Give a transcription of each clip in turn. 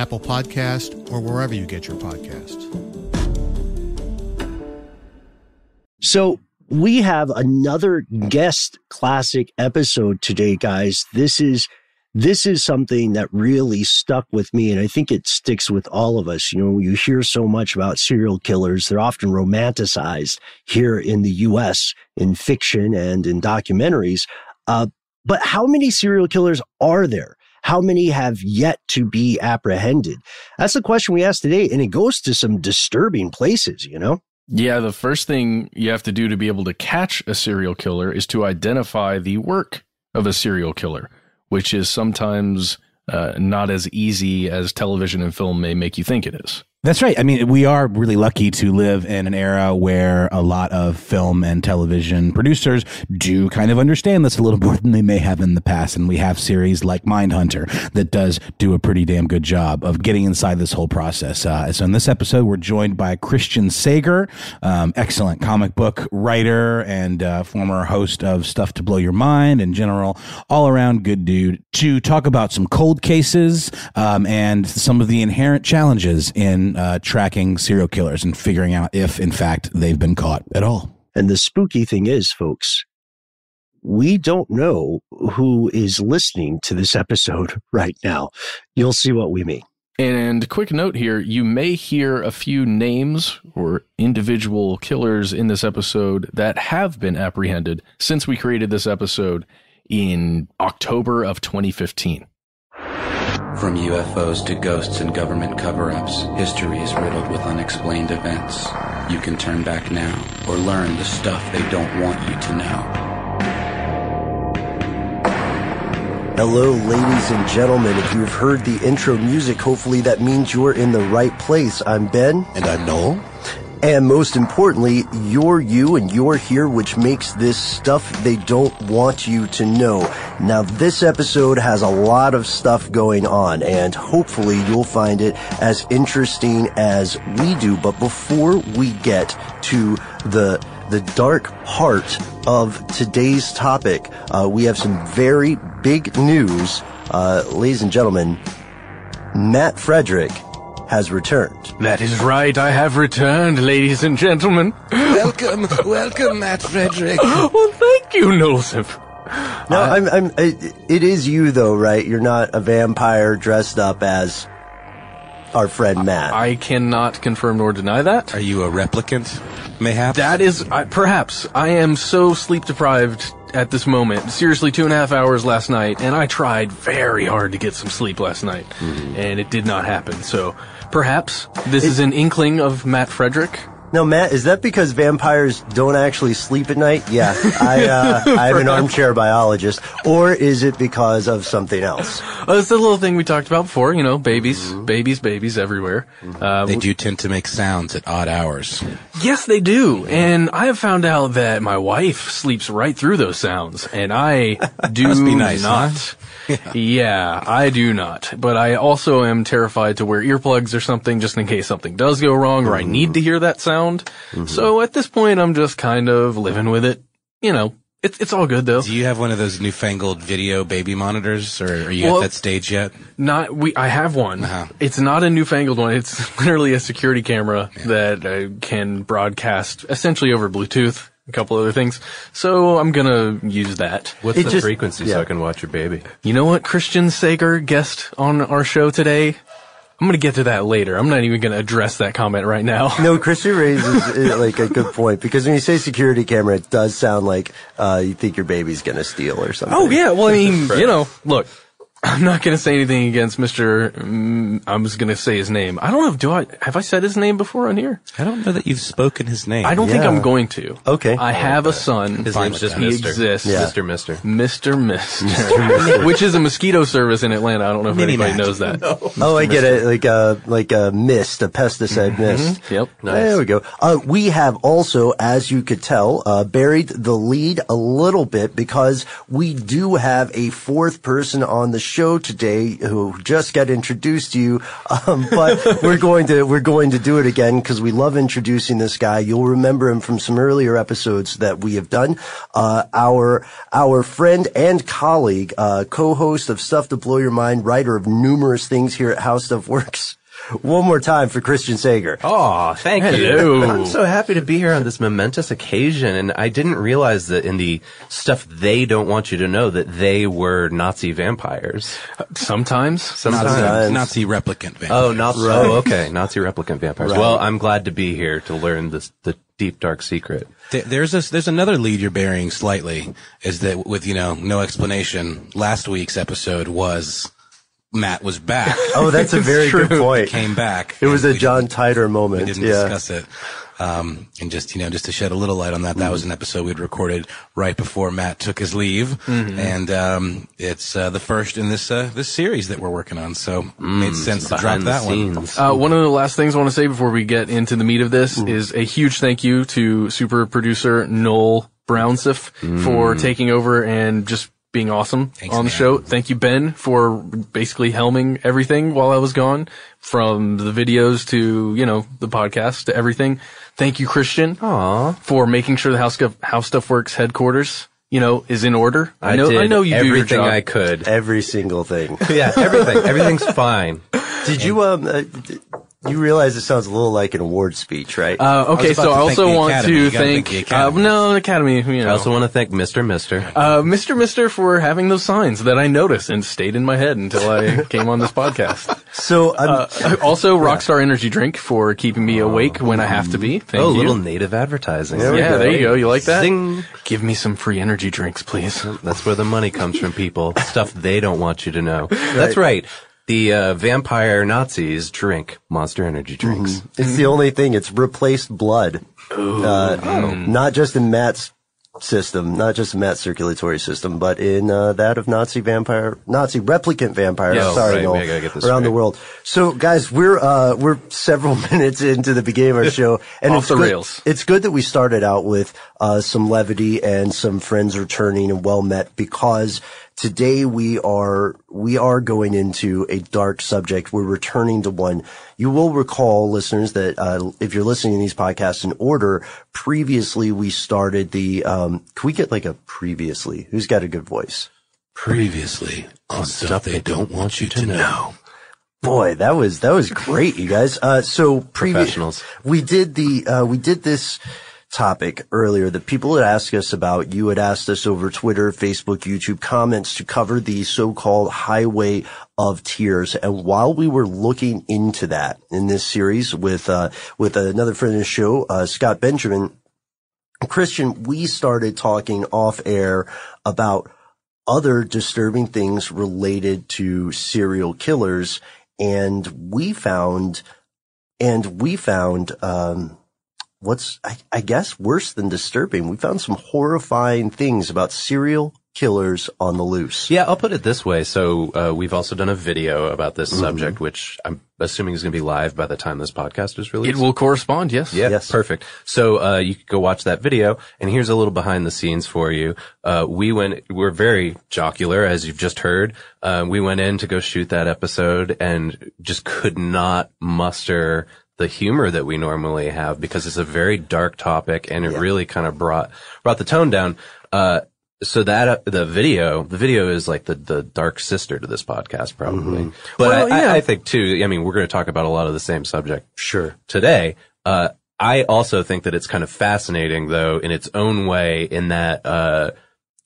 Apple Podcast, or wherever you get your podcasts. So we have another guest classic episode today, guys. This is this is something that really stuck with me, and I think it sticks with all of us. You know, you hear so much about serial killers; they're often romanticized here in the U.S. in fiction and in documentaries. Uh, but how many serial killers are there? How many have yet to be apprehended? That's the question we asked today. And it goes to some disturbing places, you know? Yeah, the first thing you have to do to be able to catch a serial killer is to identify the work of a serial killer, which is sometimes uh, not as easy as television and film may make you think it is. That's right. I mean, we are really lucky to live in an era where a lot of film and television producers do kind of understand this a little more than they may have in the past. And we have series like Mindhunter that does do a pretty damn good job of getting inside this whole process. Uh, so in this episode, we're joined by Christian Sager, um, excellent comic book writer and uh, former host of Stuff to Blow Your Mind in general, all around good dude, to talk about some cold cases um, and some of the inherent challenges in uh, tracking serial killers and figuring out if, in fact, they've been caught at all. And the spooky thing is, folks, we don't know who is listening to this episode right now. You'll see what we mean. And quick note here you may hear a few names or individual killers in this episode that have been apprehended since we created this episode in October of 2015. From UFOs to ghosts and government cover ups, history is riddled with unexplained events. You can turn back now or learn the stuff they don't want you to know. Hello, ladies and gentlemen. If you've heard the intro music, hopefully that means you're in the right place. I'm Ben. And I'm Noel. And most importantly, you're you and you're here, which makes this stuff they don't want you to know. Now, this episode has a lot of stuff going on, and hopefully you'll find it as interesting as we do. But before we get to the the dark part of today's topic. Uh, we have some very big news. Uh, ladies and gentlemen, Matt Frederick has returned. That is right. I have returned, ladies and gentlemen. welcome, welcome, Matt Frederick. well, thank you, Nosif. No, uh, I'm, I'm, it, it is you though, right? You're not a vampire dressed up as our friend Matt. I cannot confirm nor deny that. Are you a replicant, mayhap? That is, I perhaps. I am so sleep deprived at this moment. Seriously, two and a half hours last night, and I tried very hard to get some sleep last night, mm-hmm. and it did not happen. So perhaps this is an inkling of Matt Frederick. No, Matt, is that because vampires don't actually sleep at night? Yeah, I, uh, I'm an armchair biologist. Or is it because of something else? Uh, it's the little thing we talked about before, you know, babies, babies, babies everywhere. Uh, they do tend to make sounds at odd hours. Yes, they do. And I have found out that my wife sleeps right through those sounds, and I do Must be nice, not. huh? Yeah, I do not. But I also am terrified to wear earplugs or something just in case something does go wrong or I need to hear that sound. So at this point, I'm just kind of living with it. You know, it's it's all good though. Do you have one of those newfangled video baby monitors, or are you Well- at that stage yet? Not we. I have one. It's not a newfangled one. It's literally a security camera that uh, can broadcast essentially over Bluetooth. A couple other things. So I'm gonna use that. What's It the just- frequency so I can watch your baby? You know what, Christian Sager, guest on our show today? I'm gonna get to that later. I'm not even gonna address that comment right now. No, Christian raises like a good point because when you say security camera, it does sound like uh, you think your baby's gonna steal or something. Oh yeah, well I mean, you know, look, I'm not gonna say anything against Mr. Mm, I was gonna say his name. I don't know. Do I have I said his name before on here? I don't know that you've spoken his name. I don't think I'm going to. Okay. I have a son. His name's just he Mister. exists. Mister, Mister. Mr. Mister, which is a mosquito service in Atlanta. I don't know if Mini anybody Mac. knows that. Oh, I get it. Like a like a mist, a pesticide mist. Yep. There we go. Uh, we have also, as you could tell, uh, buried the lead a little bit because we do have a fourth person on the show today who just got introduced to you. Um, but we're going to we're going to do it again because we love introducing this guy. You'll remember him from some earlier episodes that we have done. Uh, our our friend and colleague, uh, co-host of Stuff to Blow Your Mind, writer of numerous things here at How Stuff Works. One more time for Christian Sager. Oh, thank Hello. you. I'm so happy to be here on this momentous occasion, and I didn't realize that in the stuff they don't want you to know that they were Nazi vampires. Sometimes, sometimes Nazi replicant vampires. Oh, Nazi. Oh, right. Oh, okay, Nazi replicant vampires. Right. Well, I'm glad to be here to learn this the deep dark secret. There's a, there's another lead you're bearing slightly is that with you know no explanation. Last week's episode was Matt was back. Oh, that's a very good point. Came back. It was a John Titor moment. We didn't yeah. discuss it. Um, and just, you know, just to shed a little light on that, that was an episode we'd recorded right before Matt took his leave. Mhm. And, um, it's, uh, the first in this, uh, this series that we're working on. So made sense to drop behind the that one. Uh, one of the last things I want to say before we get into the meat of this is a huge thank you to super producer Noel Brownsif for taking over and just being awesome on the show. Thank you, Ben, for basically helming everything while I was gone, from the videos to you know the podcast to everything. Thank you, Christian, for making sure the House Stuff, House Stuff Works headquarters, you know, is in order. I know, did I know you do your everything job. I could. Every single thing. yeah, everything. Everything's fine. Did you um? Uh, d- you realize it sounds a little like an award speech, right? Uh, okay, so I also want to thank, uh, no, the Academy, you know. I also want to thank Mr. Mister. Uh, Mr. Mister for having those signs that I noticed and stayed in my head until I came on this podcast. So, uh, also Rockstar Energy Drink for keeping me awake when I have to be. Thank oh, you. little native advertising. yeah, there you go. You like that? Zing. Give me some free energy drinks, please. That's where the money comes from, people. Stuff they don't want you to know. That's right. The uh, vampire Nazis drink Monster Energy drinks. It's the only thing. It's replaced blood. Uh, Not just in Matt's system, not just in Matt's circulatory system, but in uh, that of Nazi vampire, Nazi replicant vampires. Yeah, sorry, right. Noel, We gotta get this around the world. So, guys, we're uh, we're several minutes into the beginning of our show, and Off it's the good, rails. It's good that we started out with uh, some levity and some friends returning and well met because today we are, we are going into a dark subject. We're returning to one. You will recall listeners that, uh, if you're listening to these podcasts in order, previously we started the, um, can we get like a previously? Who's got a good voice? Previously on stuff they don't want you to know. Boy, that was that was great, you guys. Uh, so previous, we did the uh, we did this topic earlier that people had asked us about. You had asked us over Twitter, Facebook, YouTube comments to cover the so-called highway of tears. And while we were looking into that in this series with uh, with another friend of the show, uh, Scott Benjamin, Christian, we started talking off air about other disturbing things related to serial killers. And we found, and we found, um, what's, I, I guess worse than disturbing. We found some horrifying things about serial killers on the loose. Yeah, I'll put it this way. So uh, we've also done a video about this Mhm. subject, which I'm assuming is going to be live by the time this podcast is released. It will correspond, yes. Yeah, perfect. So uh, you could go watch that video, and here's a little behind the scenes for you. Uh, we went, we're very jocular, as you've just heard. Uh, we went in to go shoot that episode, and just could not muster the humor that we normally have because it's a very dark topic, and it really kind of brought brought the tone down. Uh, so that uh, the video, the video is like the the dark sister to this podcast, probably. But Well, I, I- yeah. I think too. I mean, we're going to talk about a lot of the same subject. Sure. Today, uh, I also think that it's kind of fascinating, though, in its own way, in that uh,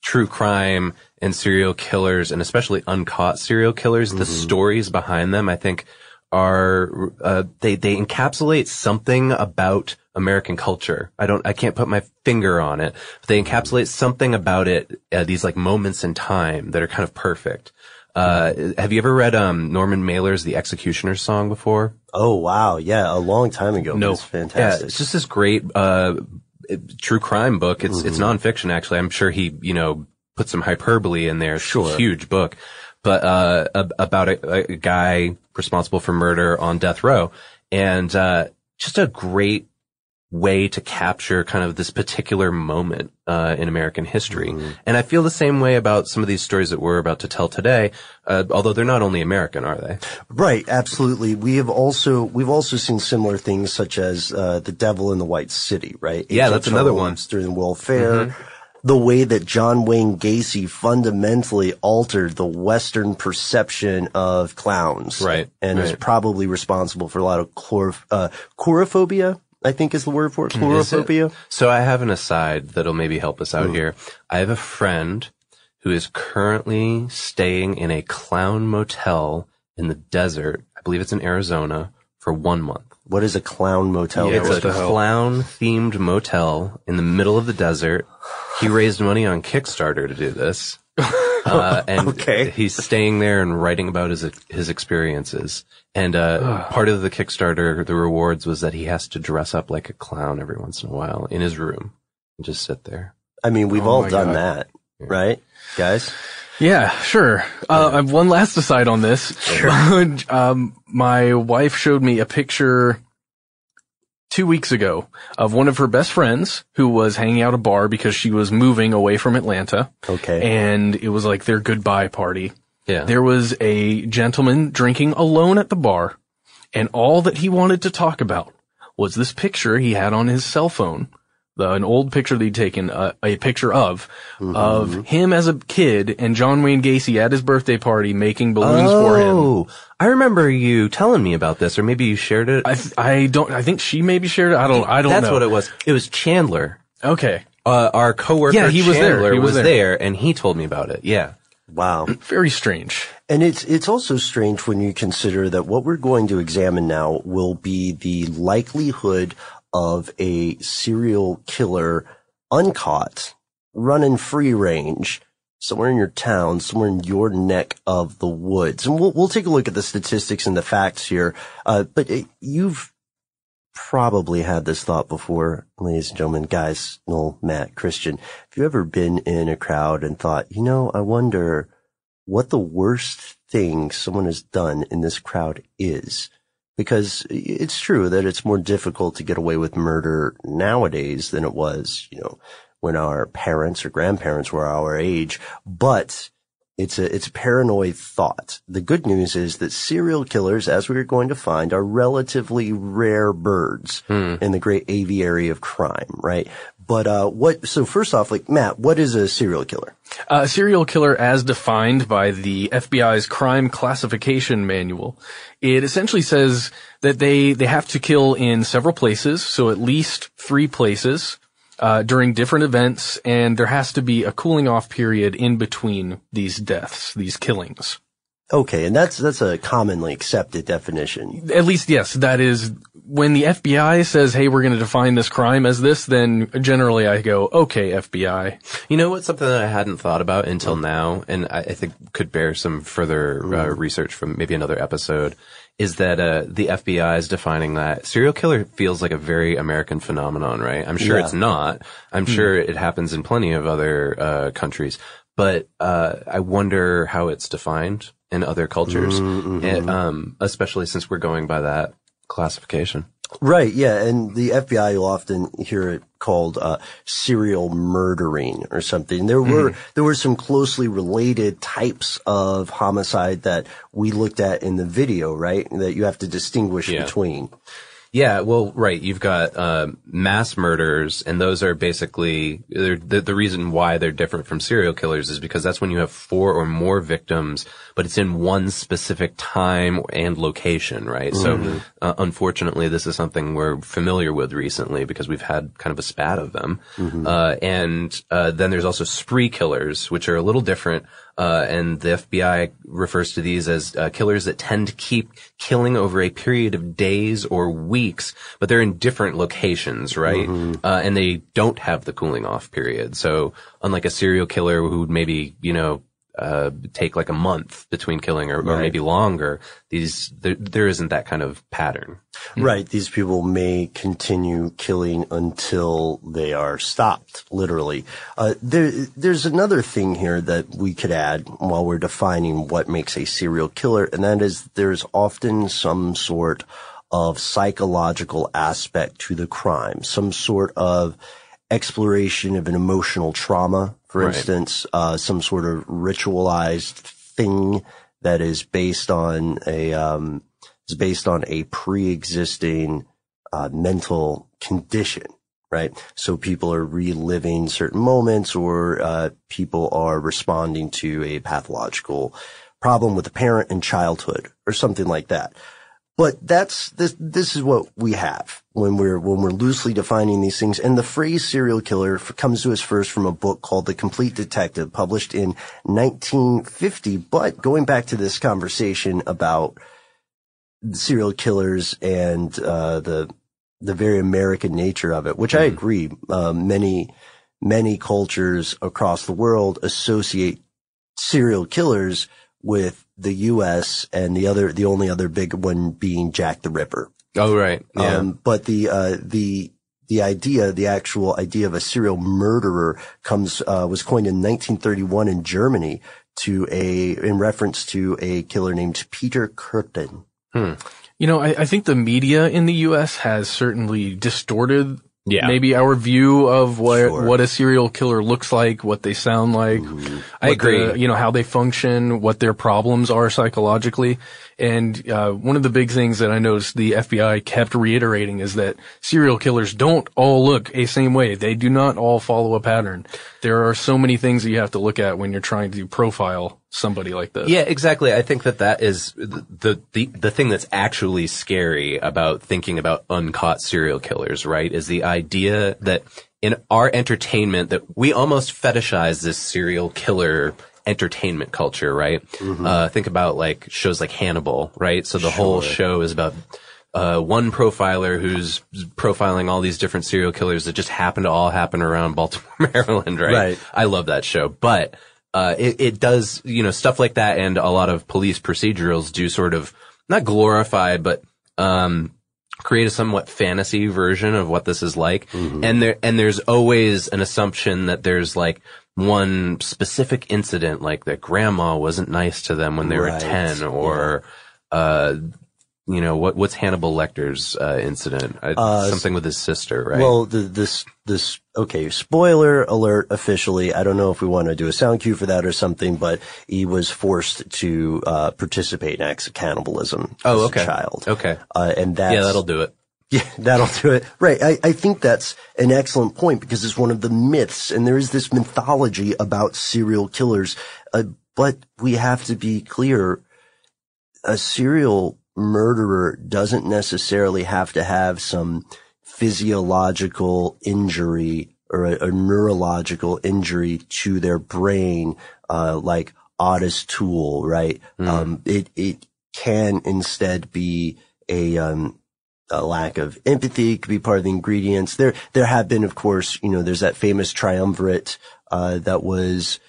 true crime and serial killers, and especially uncaught serial killers, the stories behind them, I think, are uh, they they encapsulate something about American culture. I don't, I can't put my finger on it, but they encapsulate something about it. Uh, these like moments in time that are kind of perfect. Uh, have you ever read um, Norman Mailer's The Executioner's Song before? Oh wow, yeah, a long time ago. No, it's fantastic. Yeah, it's just this great uh, true crime book. It's it's nonfiction actually. I'm sure he you know put some hyperbole in there. Sure. huge book, but uh, ab- about a, a guy responsible for murder on death row, and uh, just a great way to capture kind of this particular moment uh, in American history. And I feel the same way about some of these stories that we're about to tell today, uh, although they're not only American, are they? Right, absolutely. We have also we've also seen similar things such as uh, the Devil in the White City, right? Yeah, H.H. that's another one. Holmes During the World Fair. Mhm. The way that John Wayne Gacy fundamentally altered the Western perception of clowns, Right, and is probably responsible for a lot of chlor- uh, chorophobia. I think is the word for it? Chlorophobia. So I have an aside that'll maybe help us out here. I have a friend who is currently staying in a clown motel in the desert. I believe it's in Arizona for one month. What is a clown motel? it's a clown themed motel in the middle of the desert. He raised money on Kickstarter to do this. Uh, and Okay. he's staying there and writing about his his experiences. And uh, part of the Kickstarter, the rewards was that he has to dress up like a clown every once in a while in his room and just sit there. I mean, we've Oh all done God. that, right, guys? Yeah, sure. Uh, I have one last aside on this. um, my wife showed me a picture two weeks ago of one of her best friends who was hanging out a bar because she was moving away from Atlanta. Okay. And it was like their goodbye party. Yeah. There was a gentleman drinking alone at the bar and all that he wanted to talk about was this picture he had on his cell phone. The, an old picture that he'd taken, uh, a picture of, Mm-hmm. of him as a kid and John Wayne Gacy at his birthday party making balloons for him. Oh, I remember you telling me about this, or maybe you shared it. I, th- I don't, I think she maybe shared it. I don't, I don't That's know. what it was. It was Chandler. Okay. Uh, our coworker Yeah, he was there. He was was, there. there. and he told me about it. Yeah. Wow. Very strange. And it's it's also strange when you consider that what we're going to examine now will be the likelihood of a serial killer uncaught, running free range somewhere in your town, somewhere in your neck of the woods. And we'll we'll take a look at the statistics and the facts here. Uh, but it, you've probably had this thought before, ladies and gentlemen, guys, Noel, Matt, Christian. Have you ever been in a crowd and thought, you know, I wonder what the worst thing someone has done in this crowd is? Because it's true that it's more difficult to get away with murder nowadays than it was, you know, when our parents or grandparents were our age. But It's a, it's a paranoid thought. The good news is that serial killers, as we are going to find, are relatively rare birds hmm. in the great aviary of crime, right? But, uh, what, so first off, like, Matt, what is a serial killer? A Uh, serial killer as defined by the FBI's crime classification manual. It essentially says that they, they have to kill in several places, so at least three places, uh, during different events, and there has to be a cooling off period in between these deaths, these killings. Okay. And that's, that's a commonly accepted definition. At least, yes, that is when the FBI says, "Hey, we're going to define this crime as this," then generally I go, "Okay, FBI." You know what's something that I hadn't thought about until now, and I, I think could bear some further uh, research from maybe another episode, is that uh, the FBI is defining that serial killer feels like a very American phenomenon, right? I'm sure Yeah. it's not. I'm Hmm. sure it happens in plenty of other uh, countries, but uh, I wonder how it's defined in other cultures, Mm, mhm. and, um, especially since we're going by that classification. Right, yeah, and the FBI you'll often hear it called uh, serial murdering or something. There were there were some closely related types of homicide that we looked at in the video, right? That you have to distinguish Yeah. between. Yeah, well, right. You've got um, mass murders, and those are basically they're, the the reason why they're different from serial killers is because that's when you have four or more victims, but it's in one specific time and location, right? Mhm. So, uh, unfortunately, this is something we're familiar with recently because we've had kind of a spat of them. Mhm. Uh, and uh, then there's also spree killers, which are a little different. Uh, and the FBI refers to these as uh, killers that tend to keep killing over a period of days or weeks, but they're in different locations, right? Uh, and they don't have the cooling off period. So unlike a serial killer who would maybe, you know, uh, take like a month between killing or, or Right. maybe longer, these, there, there isn't that kind of pattern. Right, these people may continue killing until they are stopped, literally. Uh, there, there's another thing here that we could add while we're defining what makes a serial killer, and that is there's often some sort of psychological aspect to the crime, some sort of exploration of an emotional trauma, for Right. instance, uh, some sort of ritualized thing that is based on a, um, is based on a pre-existing uh, mental condition, right? So people are reliving certain moments, or uh, people are responding to a pathological problem with a parent in childhood, or something like that. But that's this. This is what we have when we're when we're loosely defining these things. And the phrase serial killer comes to us first from a book called The Complete Detective, published in 1950. But going back to this conversation about serial killers and uh, the the very American nature of it, which I agree. Um, many many cultures across the world associate serial killers with the U.S. and the other the only other big one being Jack the Ripper. Oh, right. Yeah. Um, but the uh, the the idea, the actual idea of a serial murderer comes uh, was coined in 1931 in Germany to a in reference to a killer named Peter Kürten. You know, I, I think the media in the U.S. has certainly distorted Yeah. maybe our view of what what a serial killer looks like, what they sound like. I agree. the- you know how they function, what their problems are psychologically, and uh, one of the big things that I noticed the FBI kept reiterating is that serial killers don't all look a same way. They do not all follow a pattern. There are so many things that you have to look at when you're trying to profile somebody like this. Yeah, exactly. I think that that is the, the, the thing that's actually scary about thinking about uncaught serial killers, right? Is the idea that in our entertainment that we almost fetishize this serial killer entertainment culture, right? Uh, think about like shows like Hannibal, right? So the whole show is about uh, one profiler who's profiling all these different serial killers that just happen to all happen around Baltimore, Maryland, right? Right. I love that show, but uh, it, it does, you know, stuff like that, and a lot of police procedurals do sort of not glorify, but um, create a somewhat fantasy version of what this is like. And there and there's always an assumption that there's like one specific incident, like that grandma wasn't nice to them when they were ten, or uh, you know, what what's Hannibal Lecter's uh, incident? Uh, something with his sister, right? Well, the, this, this, okay, spoiler alert officially. I don't know if we want to do a sound cue for that or something, but he was forced to, uh, participate in acts of cannibalism oh, as okay. a child. Okay. Uh, and that's, yeah, that'll do it. Yeah, that'll do it. Right. I, I think that's an excellent point because it's one of the myths and there is this mythology about serial killers. Uh, but we have to be clear. A serial murderer doesn't necessarily have to have some physiological injury or a, a neurological injury to their brain, uh, like Ottis Toole, right? Um, it, it can instead be a, um, a lack of empathy could be part of the ingredients. There, there have been, of course, you know, there's that famous triumvirate, uh, that was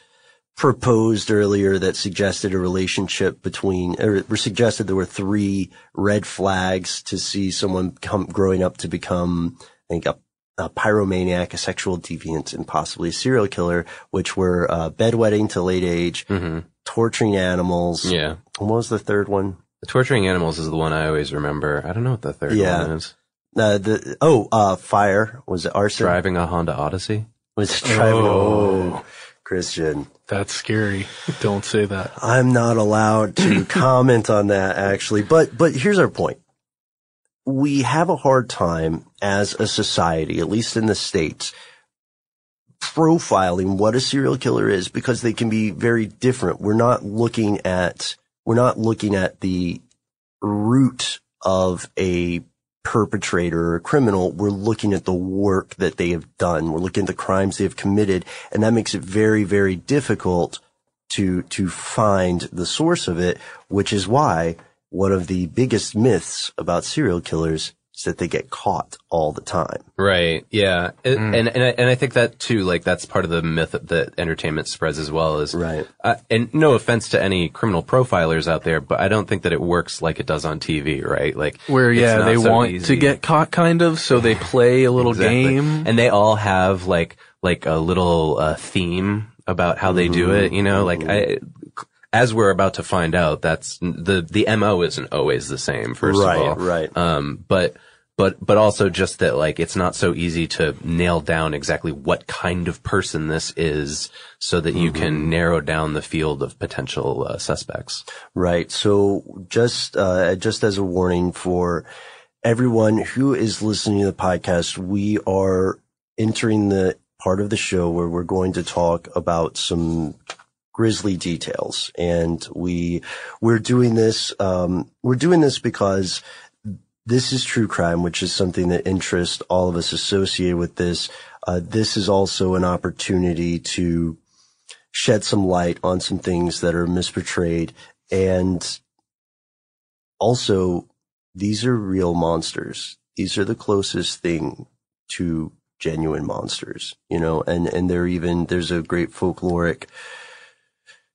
proposed earlier that suggested a relationship between, or suggested there were three red flags to see someone come, growing up to become, I think, a, a pyromaniac, a sexual deviant, and possibly a serial killer, which were, uh, bedwetting to late age, torturing animals. Yeah. And what was the third one? The torturing animals is the one I always remember. I don't know what the third Yeah. one is. Uh, the, oh, uh, fire. Was it arson? Driving a Honda Odyssey. Was driving. Oh. Oh, Christian. That's scary. Don't say that. I'm not allowed to comment on that actually, but, but here's our point. We have a hard time as a society, at least in the States, profiling what a serial killer is because they can be very different. We're not looking at, we're not looking at the root of a perpetrator or a criminal. We're looking at the work that they have done. We're looking at the crimes they have committed. And that makes it very, very difficult to, to find the source of it, which is why one of the biggest myths about serial killers is that they get caught all the time. Right. Yeah. It- And and I, and I think that too, like that's part of the myth that entertainment spreads as well. Is right. Uh, and no offense to any criminal profilers out there, but I don't think that it works like it does on TV. Right. Like Where it's yeah, not they so want easy. to get caught, kind of, so they play a little Exactly. game. and they all have like like a little uh, theme about how they do it. You know, like I. As we're about to find out, that's the the mo isn't always the same. First Right, of all, right. Um, but but but also just that like it's not so easy to nail down exactly what kind of person this is, so that you can narrow down the field of potential uh, suspects. Right. So just, uh, just as a warning for everyone who is listening to the podcast, we are entering the part of the show where we're going to talk about some grisly details. And we, we're doing this, um, we're doing this because this is true crime, which is something that interests all of us associated with this. Uh, this is also an opportunity to shed some light on some things that are misportrayed. And also, these are real monsters. These are the closest thing to genuine monsters, you know, and, and they're even, there's a great folkloric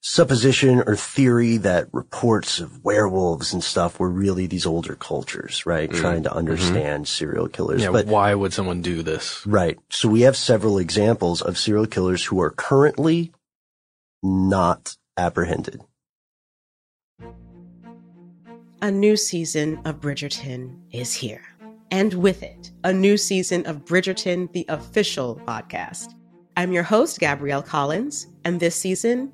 supposition or theory that reports of werewolves and stuff were really these older cultures, right? Mm. Trying to understand serial killers. Yeah, but why would someone do this? Right. So we have several examples of serial killers who are currently not apprehended. A new season of Bridgerton is here. And with it, a new season of Bridgerton, the official podcast. I'm your host, Gabrielle Collins, and this season,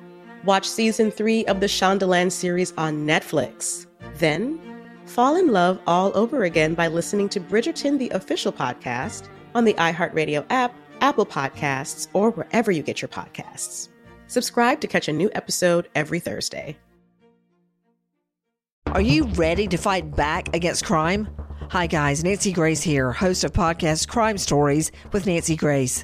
Watch season three of the Shondaland series on Netflix. Then, fall in love all over again by listening to Bridgerton, the official podcast, on the iHeartRadio app, Apple Podcasts, or wherever you get your podcasts. Subscribe to catch a new episode every Thursday. Are you ready to fight back against crime? Hi, guys. Nancy Grace here, host of podcast Crime Stories with Nancy Grace.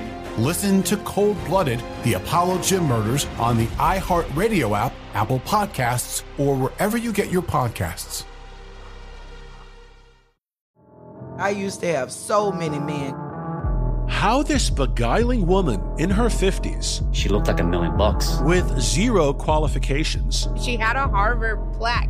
Listen to Cold Blooded The Apollo Gym Murders on the iHeartRadio app, Apple Podcasts, or wherever you get your podcasts. I used to have so many men. How this beguiling woman in her 50s, she looked like a million bucks, with zero qualifications, she had a Harvard plaque,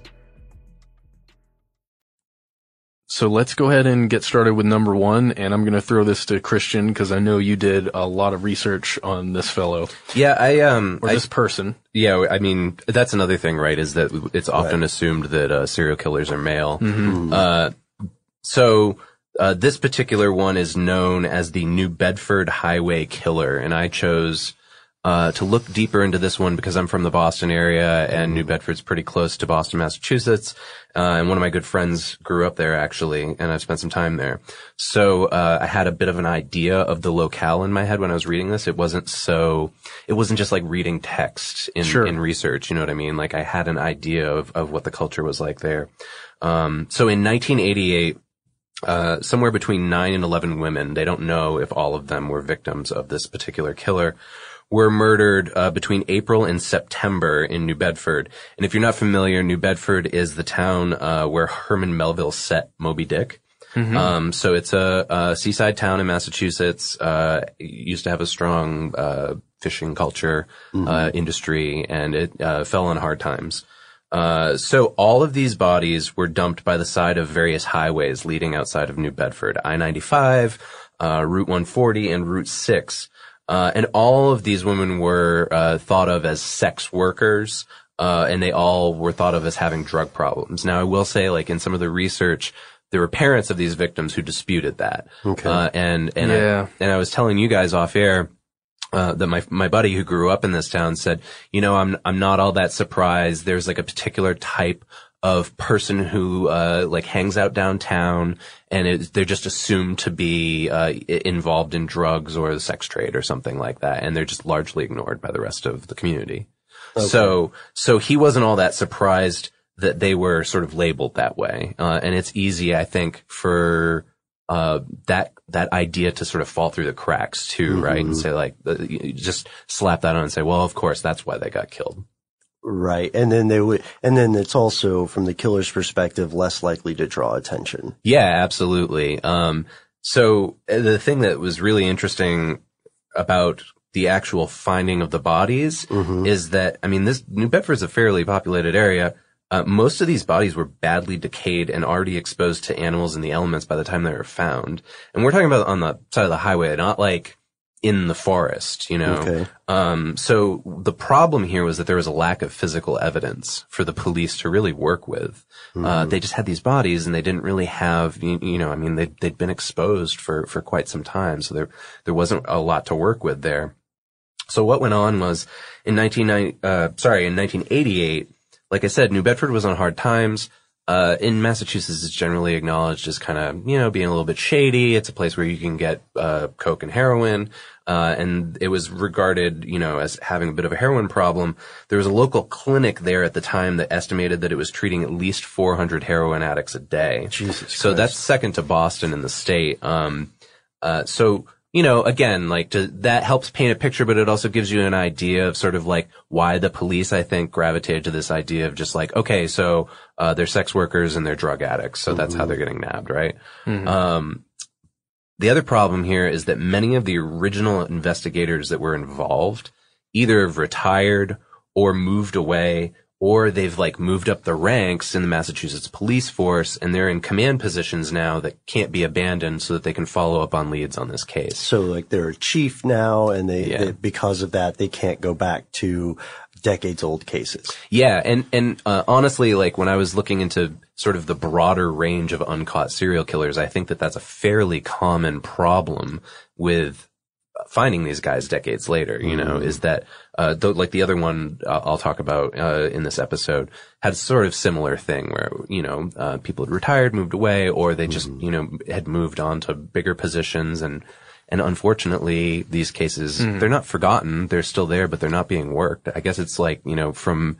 So let's go ahead and get started with number one. And I'm going to throw this to Christian because I know you did a lot of research on this fellow. Yeah, I, um, or I, this person. Yeah, I mean, that's another thing, right? Is that it's often right. assumed that, uh, serial killers are male. Mm-hmm. Uh, so, uh, this particular one is known as the New Bedford Highway Killer. And I chose, uh, to look deeper into this one because I'm from the Boston area and New Bedford's pretty close to Boston, Massachusetts. Uh, and one of my good friends grew up there actually, and I've spent some time there. So, uh, I had a bit of an idea of the locale in my head when I was reading this. It wasn't so, it wasn't just like reading text in, sure. in research. You know what I mean? Like I had an idea of, of what the culture was like there. Um, so in 1988, uh, somewhere between nine and 11 women, they don't know if all of them were victims of this particular killer, were murdered uh, between April and September in New Bedford. And if you're not familiar, New Bedford is the town uh, where Herman Melville set Moby Dick. Mm-hmm. Um, so it's a, a, seaside town in Massachusetts. Uh, used to have a strong uh, fishing culture Mm-hmm. industry, and it uh, fell on hard times. Uh, so all of these bodies were dumped by the side of various highways leading outside of New Bedford, I-95, Route 140, and Route 6. Uh, and all of these women were uh, thought of as sex workers, uh, and they all were thought of as having drug problems. Now, I will say, like in some of the research, there were parents of these victims who disputed that. Okay. Uh, and and Yeah. I, and I was telling you guys off air. Uh, that my my buddy who grew up in this town said, you know, I'm I'm not all that surprised. There's like a particular type of person who uh, like hangs out downtown and it, they're just assumed to be uh, involved in drugs or the sex trade or something like that, and they're just largely ignored by the rest of the community. Okay. So so he wasn't all that surprised that they were sort of labeled that way, uh, and it's easy, I think, for uh, that that idea to sort of fall through the cracks too, right? And say like, uh, just slap that on and say, well, of course, that's why they got killed. Right. And then they would, and then it's also from the killer's perspective, less likely to draw attention. Yeah, absolutely. Um, so uh, the thing that was really interesting about the actual finding of the bodies is that, I mean, this New Bedford is a fairly populated area. Uh, most of these bodies were badly decayed and already exposed to animals and the elements by the time they were found. And we're talking about on the side of the highway, not like in the forest, you know? Okay. Um, so the problem here was that there was a lack of physical evidence for the police to really work with. Uh, they just had these bodies and they didn't really have, you, you know, I mean, they'd, they'd been exposed for, for quite some time. So there, there wasn't a lot to work with there. So what went on was in 1990, uh, sorry, in 1988, like I said, New Bedford was on hard times. Uh, in Massachusetts, it's generally acknowledged as kind of, you know, being a little bit shady. It's a place where you can get, uh, coke and heroin. Uh, and it was regarded, you know, as having a bit of a heroin problem. There was a local clinic there at the time that estimated that it was treating at least 400 heroin addicts a day. Jesus So that's second to Boston in the state. Um, uh, so, you know, again, like to, that helps paint a picture, but it also gives you an idea of sort of like why the police, I think, gravitated to this idea of just like, okay, so, uh, they're sex workers and they're drug addicts. So that's how they're getting nabbed, right? Um, the other problem here is that many of the original investigators that were involved either have retired or moved away or they've like moved up the ranks in the Massachusetts police force and they're in command positions now that can't be abandoned so that they can follow up on leads on this case. So like they're a chief now and they, Yeah. they because of that, they can't go back to decades old cases. Yeah, and and uh, honestly, like when I was looking into sort of the broader range of uncaught serial killers, I think that that's a fairly common problem with finding these guys decades later. You know, is that uh, though, like the other one uh, I'll talk about uh, in this episode had sort of similar thing where you know uh, people had retired, moved away, or they just you know had moved on to bigger positions and. And unfortunately, these cases, Mhm. they're not forgotten. They're still there, but they're not being worked. I guess it's like, you know, from,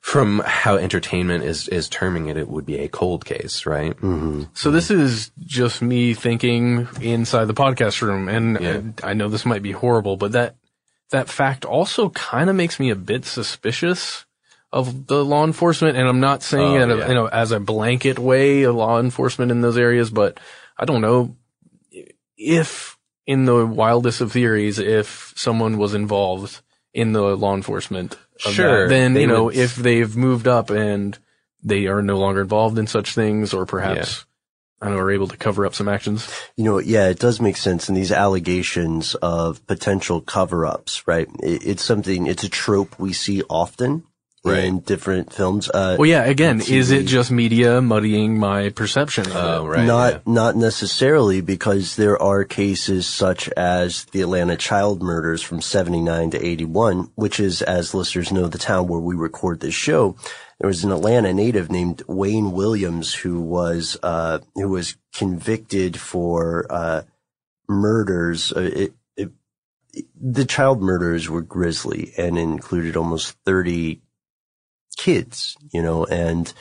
from how entertainment is, is terming it, it would be a cold case, right? Mm-hmm. So this is just me thinking inside the podcast room, and I know this might be horrible, but that that fact also kind of makes me a bit suspicious of the law enforcement. And I'm not saying Oh, it, yeah. you know, as a blanket way, of law enforcement in those areas, but I don't know if, in the wildest of theories, if someone was involved in the law enforcement, Sure, that, then you know, would- if they've moved up and they are no longer involved in such things, or perhaps I know, are able to cover up some actions. You know, yeah, it does make sense. And these allegations of potential cover-ups, right? It, it's something, it's a trope we see often in different films. Uh, Well, yeah. Again, is it just media muddying my perception? Of it? not not necessarily because there are cases such as the Atlanta child murders from 79 to 81, which is, as listeners know, the town where we record this show. There was an Atlanta native named Wayne Williams who was uh, who was convicted for uh, murders. Uh, it, it, the child murders were grisly and included almost 30 kids, you know, and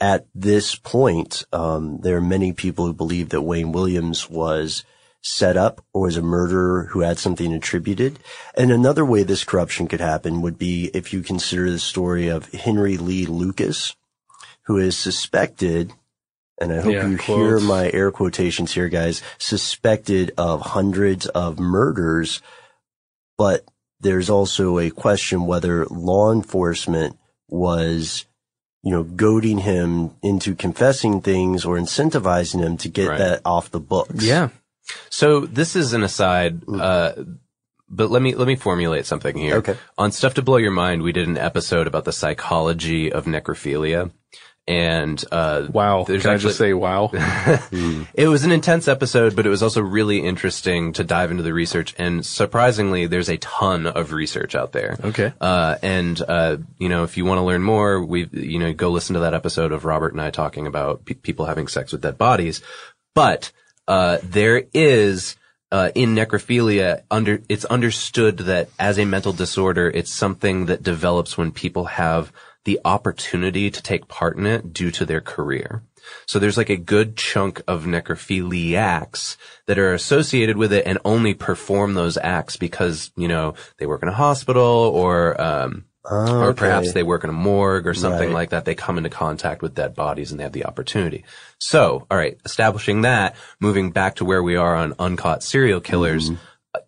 at this point, um, there are many people who believe that Wayne Williams was set up or was a murderer who had something attributed. And another way this corruption could happen would be if you consider the story of Henry Lee Lucas, who is suspected, and I hope Yeah, you quotes. hear my air quotations here, guys, suspected of hundreds of murders, but there's also a question whether law enforcement was you know, goading him into confessing things or incentivizing him to get Right. that off the books. Yeah. So this is an aside, uh, but let me, let me formulate something here. Okay. On Stuff to Blow Your Mind, we did an episode about the psychology of necrophilia. And, uh, Wow. Can I just say wow? It was an intense episode, but it was also really interesting to dive into the research. And surprisingly, there's a ton of research out there. Okay. Uh, and, uh, you know, if you want to learn more, we, you know, go listen to that episode of Robert and I talking about pe- people having sex with dead bodies. But, uh, there is, uh, in necrophilia, under, it's understood that as a mental disorder, it's something that develops when people have the opportunity to take part in it due to their career. So there's like a good chunk of necrophiliacs that are associated with it and only perform those acts because, you know, they work in a hospital or, um, Oh, or okay. perhaps they work in a morgue or something Right. like that. They come into contact with dead bodies and they have the opportunity. So, all right, establishing that, moving back to where we are on uncaught serial killers, Mm-hmm.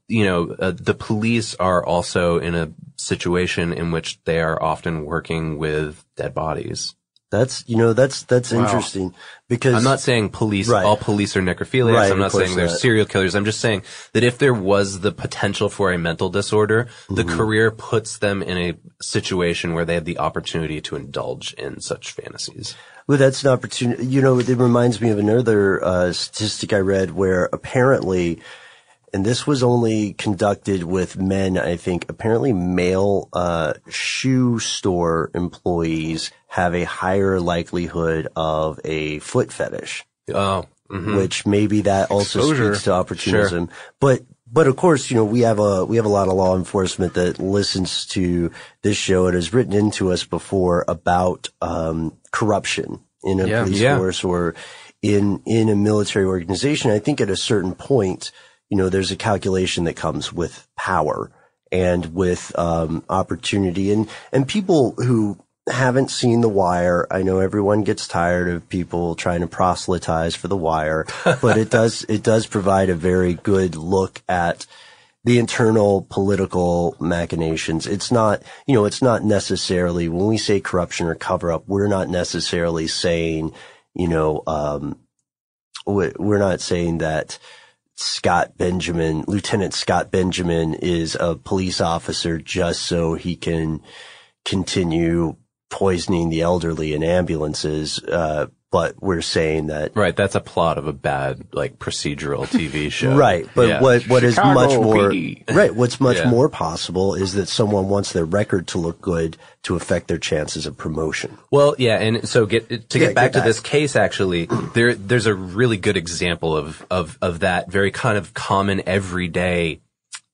You know, uh, the police are also in a situation in which they are often working with dead bodies. That's you know that's that's Wow. interesting because I'm not saying police, Right. all police are necrophiliacs. Right, I'm not saying they're not. serial killers. I'm just saying that if there was the potential for a mental disorder, the Mhm. career puts them in a situation where they have the opportunity to indulge in such fantasies. Well, that's an opportunity. You know, it reminds me of another uh, statistic I read where apparently, and this was only conducted with men, I think, apparently male uh, shoe store employees have a higher likelihood of a foot fetish. Oh, mhm. which maybe that also Exposure. speaks to opportunism. But but of course, you know, we have a we have a lot of law enforcement that listens to this show and has written into us before about um, corruption in a Yeah. police Yeah. force or in in a military organization. I think at a certain point, you know, there's a calculation that comes with power and with um, opportunity and and people who haven't seen The Wire. I know everyone gets tired of people trying to proselytize for The Wire, but it does it does provide a very good look at the internal political machinations. It's not, you know, it's not necessarily when we say corruption or cover up, we're not necessarily saying, you know, um, we- we're not saying that Scott Benjamin, Lieutenant Scott Benjamin is a police officer just so he can continue poisoning the elderly in ambulances. Uh, but we're saying that Right, that's a plot of a bad, like, procedural TV show. Right, but Yeah. what what is Chicago much more PD. right? What's much Yeah. more possible is that someone wants their record to look good to affect their chances of promotion. Well, yeah, and so get to Yeah, get back get to this case, actually, there there's a really good example of of of that very kind of common everyday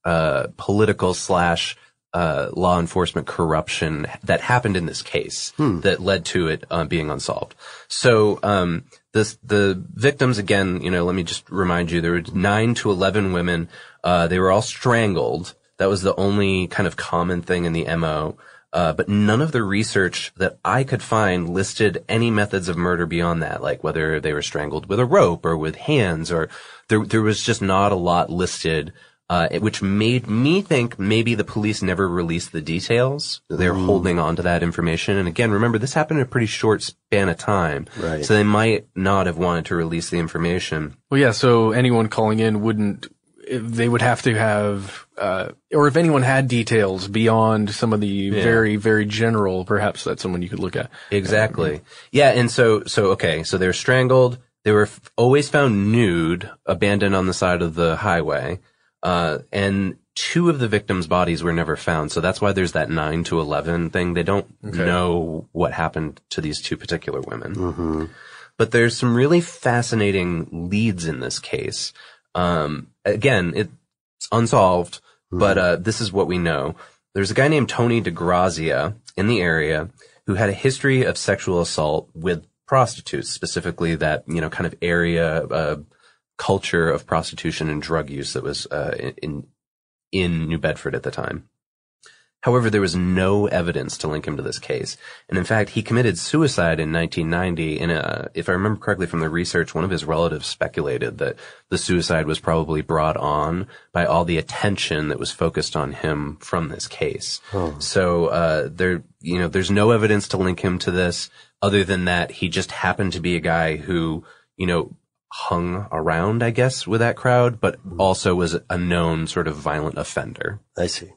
uh, political slash uh, law enforcement corruption that happened in this case Hmm. that led to it uh, being unsolved. So um, this the victims again, you know, let me just remind you, there were nine to eleven women. Uh, they were all strangled. That was the only kind of common thing in the mo. Uh, but none of the research that I could find listed any methods of murder beyond that, like whether they were strangled with a rope or with hands, or there there was just not a lot listed. Uh, which made me think maybe the police never released the details. They're Mm. holding on to that information. And again, remember, this happened in a pretty short span of time. Right. So they might not have wanted to release the information. Well, yeah. So anyone calling in wouldn't. They would have to have, uh, or if anyone had details beyond some of the Yeah. very, very general, perhaps that's someone you could look at. Exactly. Yeah. And so, so, okay. So they were strangled. They were f- always found nude, abandoned on the side of the highway. Uh, and two of the victims' bodies were never found. So that's why there's that nine to 11 thing. They don't Okay. know what happened to these two particular women. Mm-hmm. But there's some really fascinating leads in this case. Um, again, it's unsolved, but, uh, this is what we know. There's a guy named Tony DeGrazia in the area who had a history of sexual assault with prostitutes, specifically that, you know, kind of area, uh, culture of prostitution and drug use that was, uh, in, in New Bedford at the time. However, there was no evidence to link him to this case. And in fact, he committed suicide in 1990. And uh, if I remember correctly from the research, one of his relatives speculated that the suicide was probably brought on by all the attention that was focused on him from this case. So uh, there, you know, there's no evidence to link him to this, other than that he just happened to be a guy who, you know, hung around, I guess, with that crowd, but also was a known sort of violent offender. I see.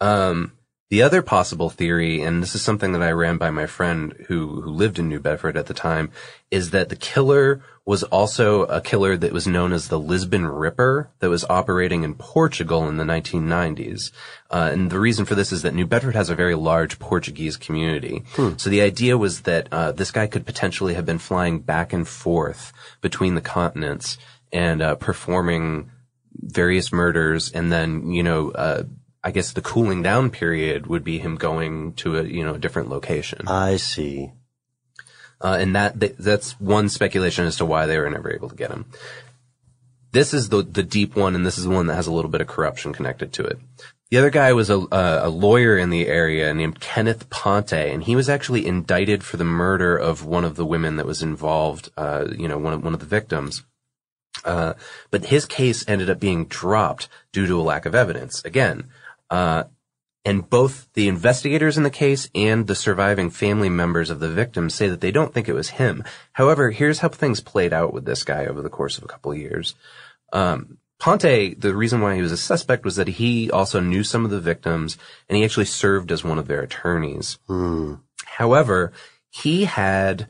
Um, the other possible theory, and this is something that I ran by my friend who, who lived in New Bedford at the time, is that the killer was also a killer that was known as the Lisbon Ripper that was operating in Portugal in the 1990s. Uh, and the reason for this is that New Bedford has a very large Portuguese community. So the idea was that, uh, this guy could potentially have been flying back and forth between the continents and, uh, performing various murders and then, you know, uh, I guess the cooling down period would be him going to a, you know, a different location. I see. Uh, and that, th- that's one speculation as to why they were never able to get him. This is the, the deep one, and this is the one that has a little bit of corruption connected to it. The other guy was a, a lawyer in the area named Kenneth Ponte, and he was actually indicted for the murder of one of the women that was involved, uh, you know, one of, one of the victims. Uh, but his case ended up being dropped due to a lack of evidence. Again, uh, and both the investigators in the case and the surviving family members of the victims say that they don't think it was him. However, here's how things played out with this guy over the course of a couple of years. Um, Ponte, the reason why he was a suspect was that he also knew some of the victims and he actually served as one of their attorneys. However, he had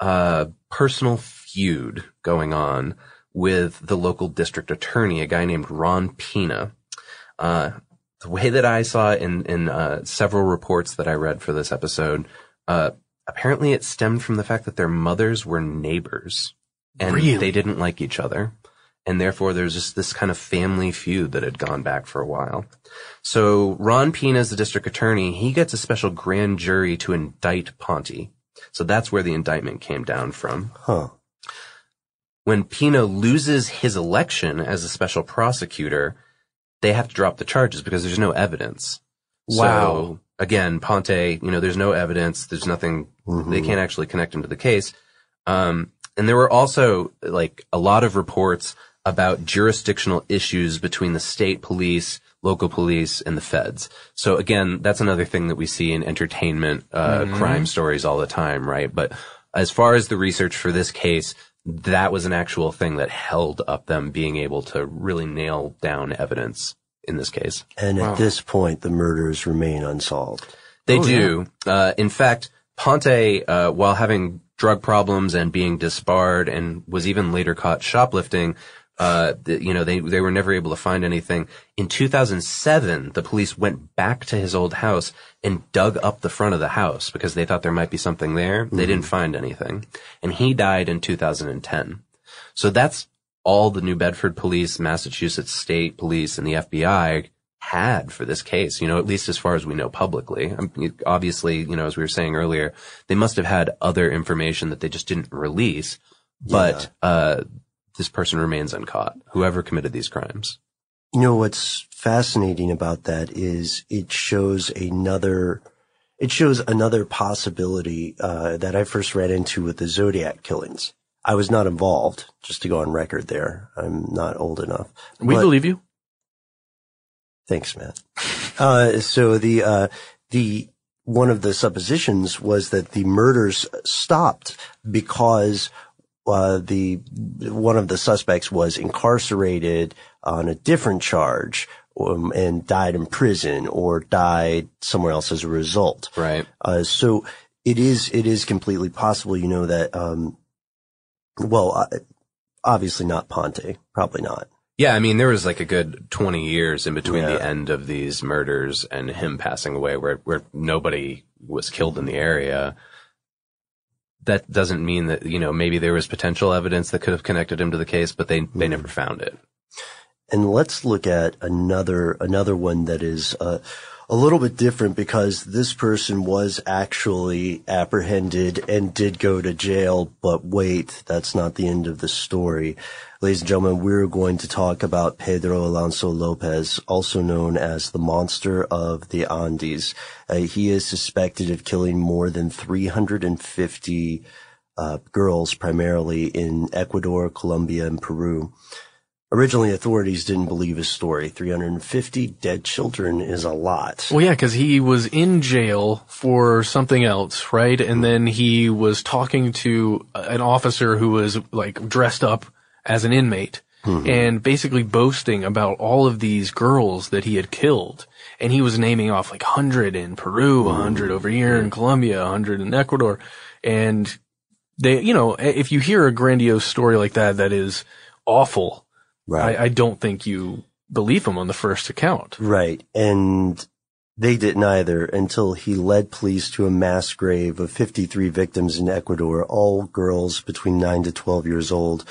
a personal feud going on with the local district attorney, a guy named Ron Pina. Uh, the way that I saw it in, in uh, several reports that I read for this episode, uh, apparently it stemmed from the fact that their mothers were neighbors and Really? they didn't like each other. And therefore there's just this kind of family feud that had gone back for a while. So Ron Pina is the district attorney. He gets a special grand jury to indict Ponte. So that's where the indictment came down from. Huh. When Pina loses his election as a special prosecutor, they have to drop the charges because there's no evidence. Wow. So again, Ponte, you know, there's no evidence. There's nothing. They can't actually connect him to the case. Um, and there were also like a lot of reports about jurisdictional issues between the state police, local police, and the feds. So again, that's another thing that we see in entertainment, uh, Mhm. crime stories all the time, right? But as far as the research for this case, that was an actual thing that held up them being able to really nail down evidence in this case. And at this point, the murders remain unsolved. They Oh, do. Uh, in fact, Ponte, uh, while having drug problems and being disbarred and was even later caught shoplifting, uh, the, you know, they, they were never able to find anything. In 2007, the police went back to his old house and dug up the front of the house because they thought there might be something there. They Mhm. didn't find anything. And he died in 2010. So that's all the New Bedford police, Massachusetts state police, and the FBI had for this case, you know, at least as far as we know publicly. I mean, obviously, you know, as we were saying earlier, they must have had other information that they just didn't release, but, uh, this person remains uncaught, whoever committed these crimes. You know, what's fascinating about that is it shows another, it shows another possibility, uh, that I first ran into with the Zodiac killings. I was not involved, just to go on record there. I'm not old enough. We But- believe you. Thanks, Matt. Uh, so the, uh, the, one of the suppositions was that the murders stopped because, uh, the, one of the suspects was incarcerated on a different charge, um, and died in prison or died somewhere else as a result. Right. Uh, so it is, it is completely possible, you know, that, um, well, uh, obviously not Ponte, probably not. Yeah, I mean, there was like a good 20 years in between Yeah. the end of these murders and him passing away where, where nobody was killed in the area. That doesn't mean that, you know, maybe there was potential evidence that could have connected him to the case, but they, they never found it. And let's look at another another one that is uh, a little bit different because this person was actually apprehended and did go to jail. But wait, that's not the end of the story. Ladies and gentlemen, we're going to talk about Pedro Alonso Lopez, also known as the Monster of the Andes. Uh, he is suspected of killing more than 350 uh, girls, primarily in Ecuador, Colombia, and Peru. Originally, authorities didn't believe his story. 350 dead children is a lot. Well, yeah, because he was in jail for something else, right? And then he was talking to an officer who was like dressed up as an inmate mm-hmm. and basically boasting about all of these girls that he had killed. And he was naming off like 100 in Peru, 100 mm-hmm. over here in Colombia, 100 in Ecuador. And they, you know, if you hear a grandiose story like that, that is awful. Right. I, I don't think you believe him on the first account. Right. And they didn't either until he led police to a mass grave of 53 victims in Ecuador, all girls between 9 to 12 years old.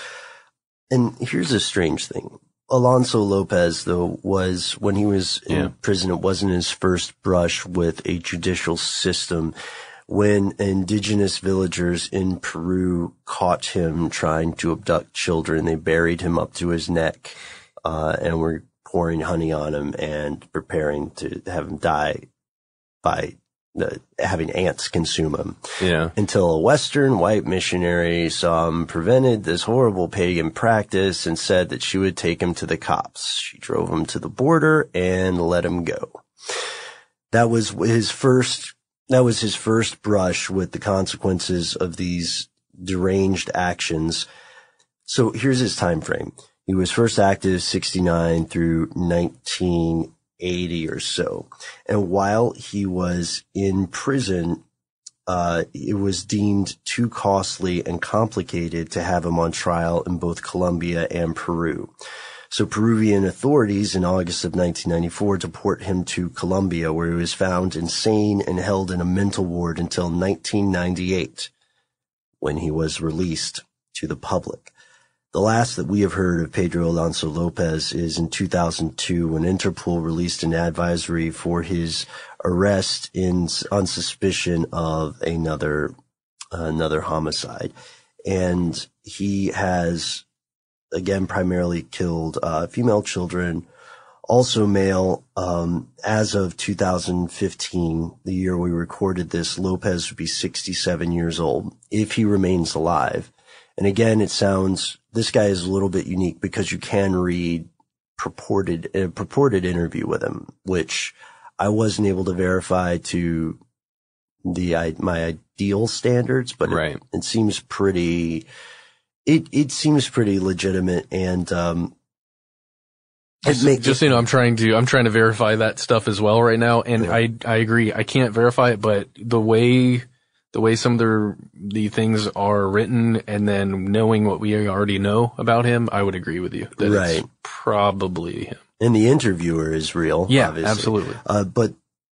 And here's a strange thing. Alonso Lopez, though, was when he was in Yeah. prison, it wasn't his first brush with a judicial system. When indigenous villagers in Peru caught him trying to abduct children, they buried him up to his neck, uh, and were pouring honey on him and preparing to have him die by the, having ants consume him. Yeah. Until a Western white missionary saw him, prevented this horrible pagan practice, and said that she would take him to the cops. She drove him to the border and let him go. That was his first. That was his first brush with the consequences of these deranged actions. So here's his time frame. He was first active 69 through 1980 or so. And while he was in prison, uh, it was deemed too costly and complicated to have him on trial in both Colombia and Peru. So Peruvian authorities in August of 1994 deport him to Colombia where he was found insane and held in a mental ward until 1998 when he was released to the public. The last that we have heard of Pedro Alonso Lopez is in 2002 when Interpol released an advisory for his arrest in on suspicion of another another homicide, and he has again primarily killed uh, female children, also male. Um, as of 2015, the year we recorded this, Lopez would be 67 years old if he remains alive. And again, it sounds this guy is a little bit unique because you can read purported a purported interview with him, which I wasn't able to verify to the my ideal standards, but right. it, it seems pretty. It it seems pretty legitimate, and um, just, just so you know, I'm trying to I'm trying to verify that stuff as well right now, and yeah. I I agree. I can't verify it, but the way the way some of the the things are written, and then knowing what we already know about him, I would agree with you. That right, it's probably him. And the interviewer is real. Yeah, obviously. absolutely. Uh, but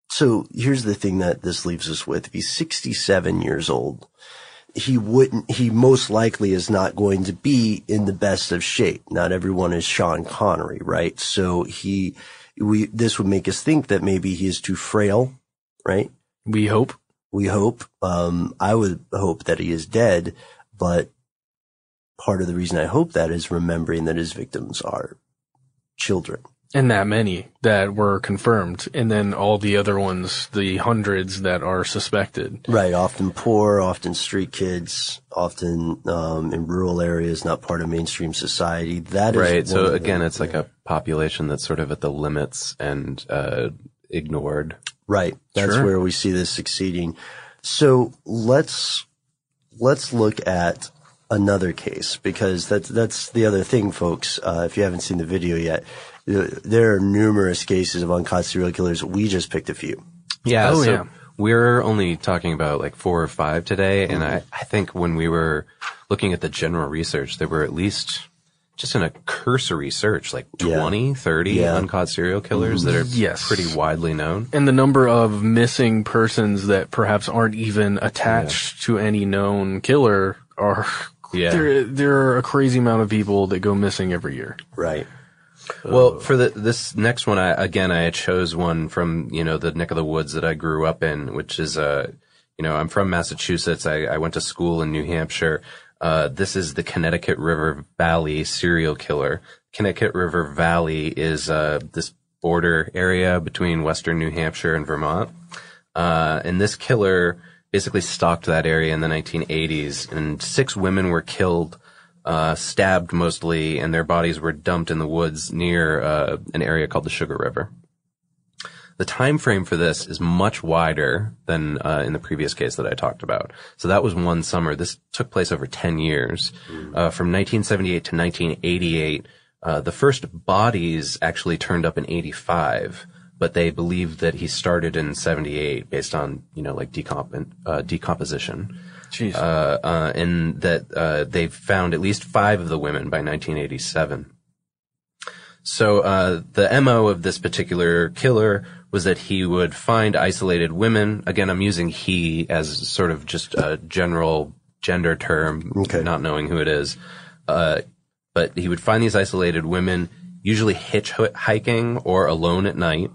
so here's the thing that this leaves us with: he's 67 years old, he wouldn't. He most likely is not going to be in the best of shape. Not everyone is Sean Connery, right? So he, we this would make us think that maybe he is too frail, right? We hope we hope. Um, I would hope that he is dead, but part of the reason I hope that is remembering that his victims are children. And that many that were confirmed. And then all the other ones, the hundreds that are suspected. Right. Often poor, often street kids, often, um, in rural areas, not part of mainstream society. That is right. So again, it's like a population that's sort of at the limits and, uh, ignored. Right. That's Sure. where we see this succeeding. So let's let's look at another case because that's that's the other thing, folks. Uh, if you haven't seen the video yet, there are numerous cases of uncaught serial killers. We just picked a few. Yeah. Oh, so yeah. We're only talking about like four or five today. And I, I think when we were looking at the general research, there were at least just in a cursory search, like 20, 30 Yeah. uncaught serial killers that are mm-hmm. Yes. pretty widely known. And the number of missing persons that perhaps aren't even attached to any known killer are Yeah. there there are a crazy amount of people that go missing every year. Right. Well, for the, this next one, I, again, I chose one from, you know, the neck of the woods that I grew up in, which is, uh, you know, I'm from Massachusetts. I, I went to school in New Hampshire. Uh, this is the Connecticut River Valley serial killer. Connecticut River Valley is, uh, this border area between Western New Hampshire and Vermont. Uh, and this killer basically stalked that area in the 1980s and six women were killed uh, stabbed mostly, and their bodies were dumped in the woods near uh, an area called the Sugar River. The time frame for this is much wider than uh, in the previous case that I talked about. So that was one summer. This took place over 10 years. Uh, from 1978 to 1988, uh, the first bodies actually turned up in 85, but they believed that he started in 78 based on, you know, like decomp- uh, decomposition Jeez. uh, uh, and that uh, they found at least five of the women by 1987. So uh, the mo of this particular killer was that he would find isolated women. Again, I'm using "he" as sort of just a general gender term, not knowing who it is. Uh, but he would find these isolated women, usually hitchhiking or alone at night.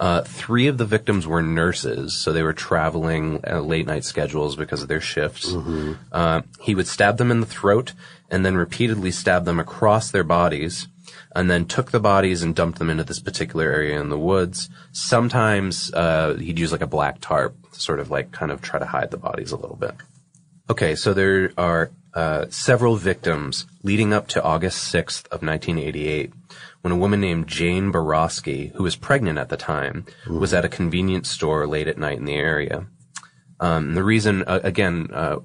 Uh, three of the victims were nurses, so they were traveling uh, late night schedules because of their shifts. Uh, he would stab them in the throat and then repeatedly stab them across their bodies. and then took the bodies and dumped them into this particular area in the woods. Sometimes uh, he'd use like a black tarp to sort of like kind of try to hide the bodies a little bit. Okay, so there are uh, several victims leading up to August 6th of 1988 when a woman named Jane Boroski, who was pregnant at the time, was at a convenience store late at night in the area. Um, the reason, uh, again, uh,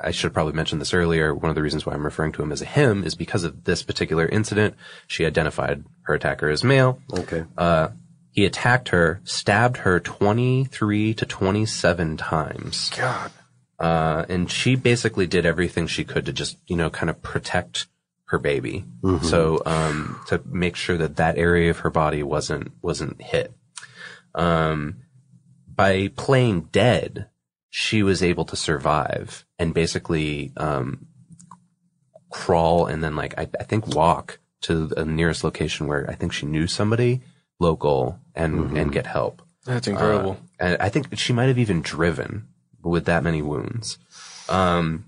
I should have probably mentioned this earlier. One of the reasons why I'm referring to him as a him is because of this particular incident. She identified her attacker as male. Okay. Uh, he attacked her, stabbed her 23 to 27 times. God. Uh, and she basically did everything she could to just, you know, kind of protect her baby. Mhm. So, um, to make sure that that area of her body wasn't, wasn't hit. Um, by playing dead, she was able to survive and basically, um, crawl and then like, I, I think walk to the nearest location where I think she knew somebody local and, and get help. That's incredible. Uh, and I think she might have even driven with that many wounds. Um,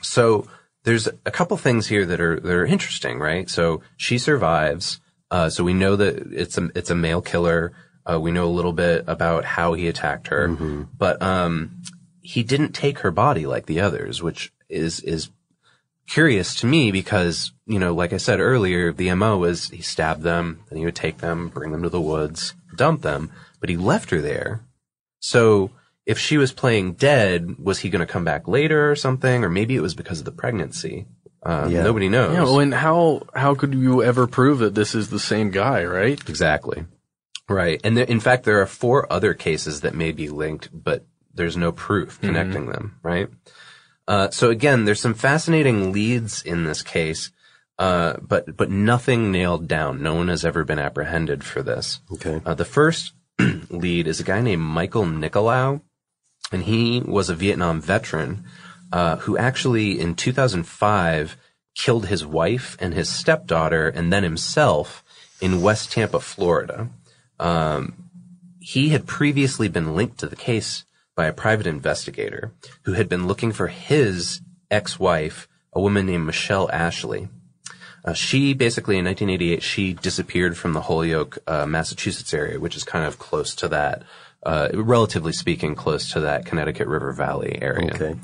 so there's a couple things here that are that are interesting, right? So she survives. Uh, so we know that it's a it's a male killer. Uh, we know a little bit about how he attacked her, but um, he didn't take her body like the others, which is is curious to me because you know, like I said earlier, the mo was he stabbed them, then he would take them, bring them to the woods, dump them, but he left her there. So if she was playing dead, was he going to come back later or something? Or maybe it was because of the pregnancy. Uh, Yeah. Nobody knows. Yeah, well, and how how could you ever prove that this is the same guy, right? Exactly. Right. And there, in fact, there are four other cases that may be linked, but there's no proof Mm-hmm. connecting them, right? Uh, so again, there's some fascinating leads in this case, uh, but, but nothing nailed down. No one has ever been apprehended for this. Okay. Uh, the first lead is a guy named Michael Nicolaou, and he was a Vietnam veteran, uh, who actually in 2005 killed his wife and his stepdaughter and then himself in West Tampa, Florida. Um, he had previously been linked to the case by a private investigator who had been looking for his ex-wife, a woman named Michelle Ashley. Uh, she basically in 1988 she disappeared from the Holyoke, uh, Massachusetts area, which is kind of close to that, uh, relatively speaking, close to that Connecticut River Valley area. Okay.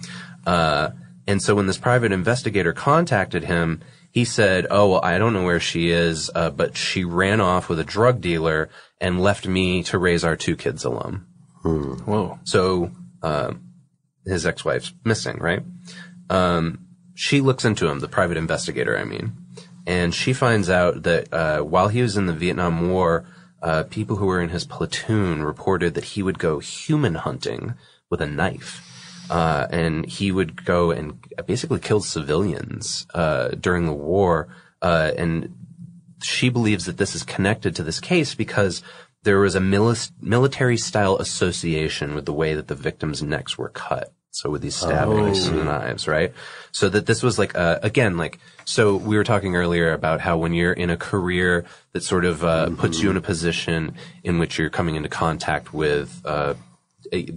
Uh, and so when this private investigator contacted him, he said, "Oh, well, I don't know where she is, uh, but she ran off with a drug dealer and left me to raise our two kids alone." Whoa. So uh, his ex-wife's missing, right? Um, she looks into him, the private investigator, I mean, and she finds out that uh, while he was in the Vietnam War, uh, people who were in his platoon reported that he would go human hunting with a knife. Uh, and he would go and basically kill civilians uh, during the war. Uh, and she believes that this is connected to this case because there was a mili- military style association with the way that the victims' necks were cut. So with these stabbings Oh. and knives, right? So that this was like, uh, again, like, so we were talking earlier about how when you're in a career that sort of, uh, puts you in a position in which you're coming into contact with, uh,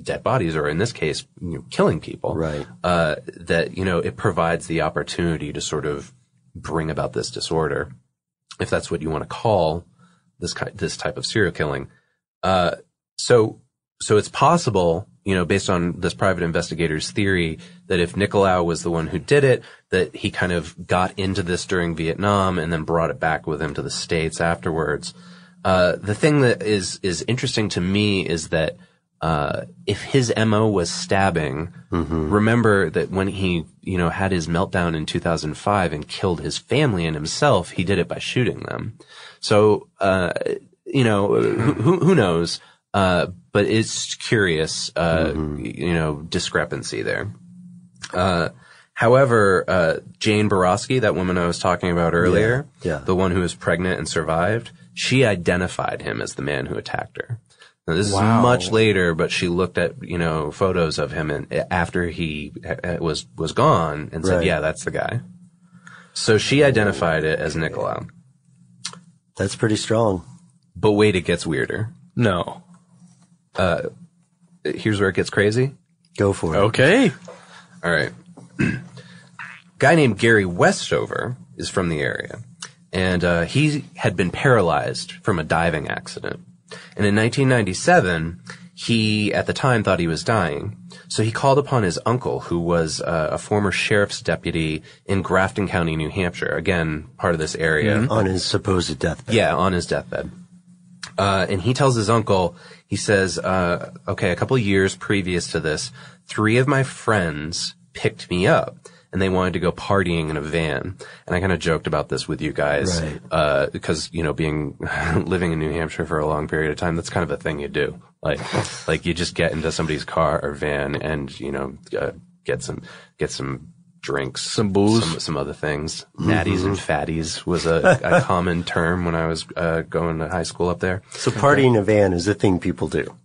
dead bodies, or in this case, you know, killing people. Right. Uh, that, you know, it provides the opportunity to sort of bring about this disorder, if that's what you want to call this ki- this type of serial killing. Uh, so so it's possible, you know, based on this private investigator's theory, that if Nicolaou was the one who did it, that he kind of got into this during Vietnam and then brought it back with him to the states afterwards. Uh, the thing that is is interesting to me is that uh, if his mo was stabbing, remember that when he you know had his meltdown in 2005 and killed his family and himself, he did it by shooting them. So uh, you know who, who who knows, uh, but it's curious, uh, you know, discrepancy there. Uh, however, uh, Jane Boroski, that woman I was talking about earlier, Yeah, yeah. the one who was pregnant and survived, she identified him as the man who attacked her. Now, this Wow. is much later, but she looked at you know photos of him and after he uh, was was gone and said, Right. "Yeah, that's the guy." So she identified it as Nicolaou. That's pretty strong. But wait, it gets weirder. No. Uh, here's where it gets crazy. Go for it. Okay. All right. Guy named Gary Westover is from the area. and uh, he had been paralyzed from a diving accident. And in 1997, he at the time thought he was dying, so he called upon his uncle, who was uh, a former sheriff's deputy in Grafton County, New Hampshire. Again, part of this area. Mm-hmm. On his supposed deathbed. Yeah, on his deathbed. Uh, and he tells his uncle, he says, uh, okay, a couple of years previous to this, three of my friends picked me up and they wanted to go partying in a van. And I kind of joked about this with you guys, Right. uh, because, you know, being, living in New Hampshire for a long period of time, that's kind of a thing you do. Like, like you just get into somebody's car or van and, you know, uh, get some, get some drinks, some booze, some, some other things. Natties and fatties was a, a common term when I was, uh, going to high school up there. So partying in a van is a thing people do.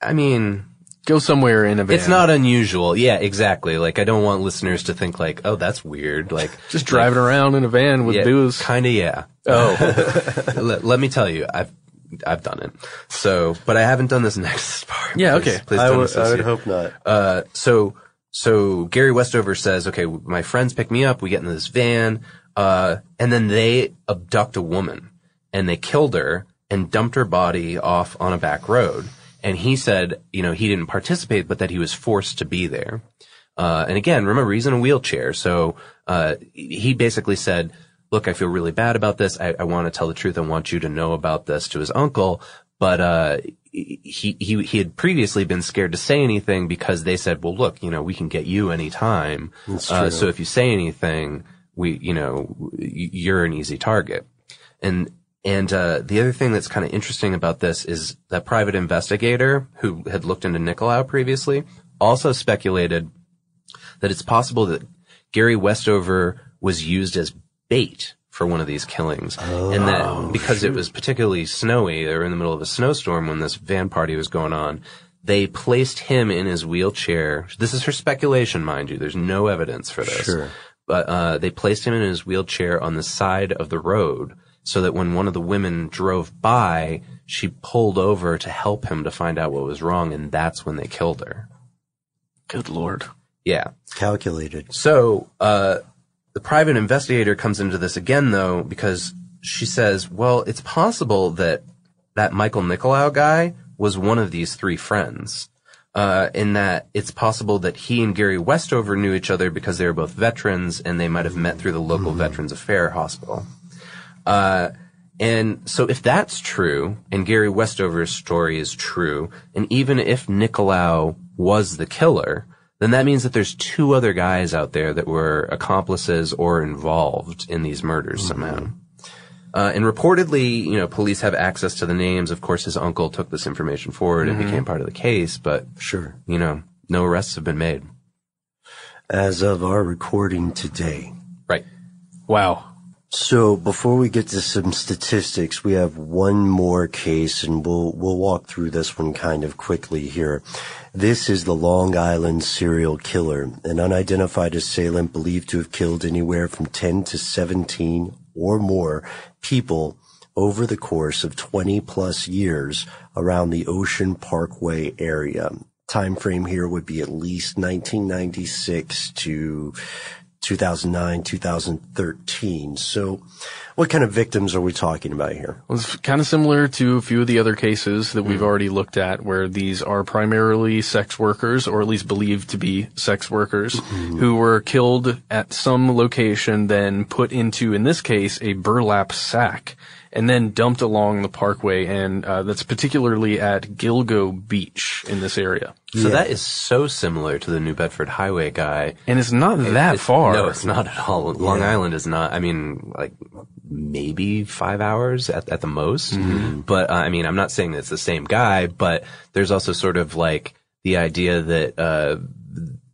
I mean, go somewhere in a van. It's not unusual. Yeah, exactly. Like I don't want listeners to think like, oh, that's weird. Like Just driving around in a van with yeah, booze. Kind of, yeah. Oh. let, let me tell you, I've I've done it. So, but I haven't done this next part. Yeah, Please- okay. Please I would- I would hope not. Uh, so so Gary Westover says, okay, my friends pick me up. We get in this van, uh, and then they abduct a woman and they killed her and dumped her body off on a back road. And he said, you know, he didn't participate, but that he was forced to be there. Uh, and again, remember, he's in a wheelchair. So, uh, he basically said, look, I feel really bad about this. I, I want to tell the truth. I want you to know about this to his uncle. But, uh, he, he, he had previously been scared to say anything because they said, well, look, you know, we can get you anytime. Uh, so if you say anything, we, you know, you're an easy target. And, and, uh, the other thing that's kind of interesting about this is that private investigator who had looked into Nicolaou previously also speculated that it's possible that Gary Westover was used as bait for one of these killings. and that because it was particularly snowy, they were in the middle of a snowstorm when this van party was going on, they placed him in his wheelchair. This is her speculation, mind you. There's no evidence for this. Sure. But uh, they placed him in his wheelchair on the side of the road so that when one of the women drove by, she pulled over to help him to find out what was wrong, and that's when they killed her. Good lord. Yeah. Calculated. So, uh, the private investigator comes into this again though, because she says, well, it's possible that that Michael Nicolaou guy was one of these three friends. Uh, in that it's possible that he and Gary Westover knew each other because they were both veterans and they might have met through the local Veterans Affair Hospital. Uh, and so if that's true, and Gary Westover's story is true, and even if Nicolaou was the killer, then that means that there's two other guys out there that were accomplices or involved in these murders somehow. Uh, and reportedly, you know, police have access to the names. Of course, his uncle took this information forward and Mhm. became part of the case, but Sure. you know, no arrests have been made. As of our recording today. Right. Wow. So before we get to some statistics, we have one more case and we'll, we'll walk through this one kind of quickly here. This is the Long Island serial killer, an unidentified assailant believed to have killed anywhere from 10 to 17 or more people over the course of 20 plus years around the Ocean Parkway area. Time frame here would be at least 1996 to 2009, 2013. So what kind of victims are we talking about here? Well, it's kind of similar to a few of the other cases that we've mm. already looked at where these are primarily sex workers or at least believed to be sex workers mm-hmm. who were killed at some location, then put into, in this case, a burlap sack and then dumped along the parkway. And uh, that's particularly at Gilgo Beach in this area. So that is so similar to the New Bedford Highway guy. And it's not It- that it- far. No, it's not at all. Long Yeah. Island is not, I mean, like maybe five hours at, at the most. Mm-hmm. But uh, I mean, I'm not saying that it's the same guy, but there's also sort of like the idea that, uh,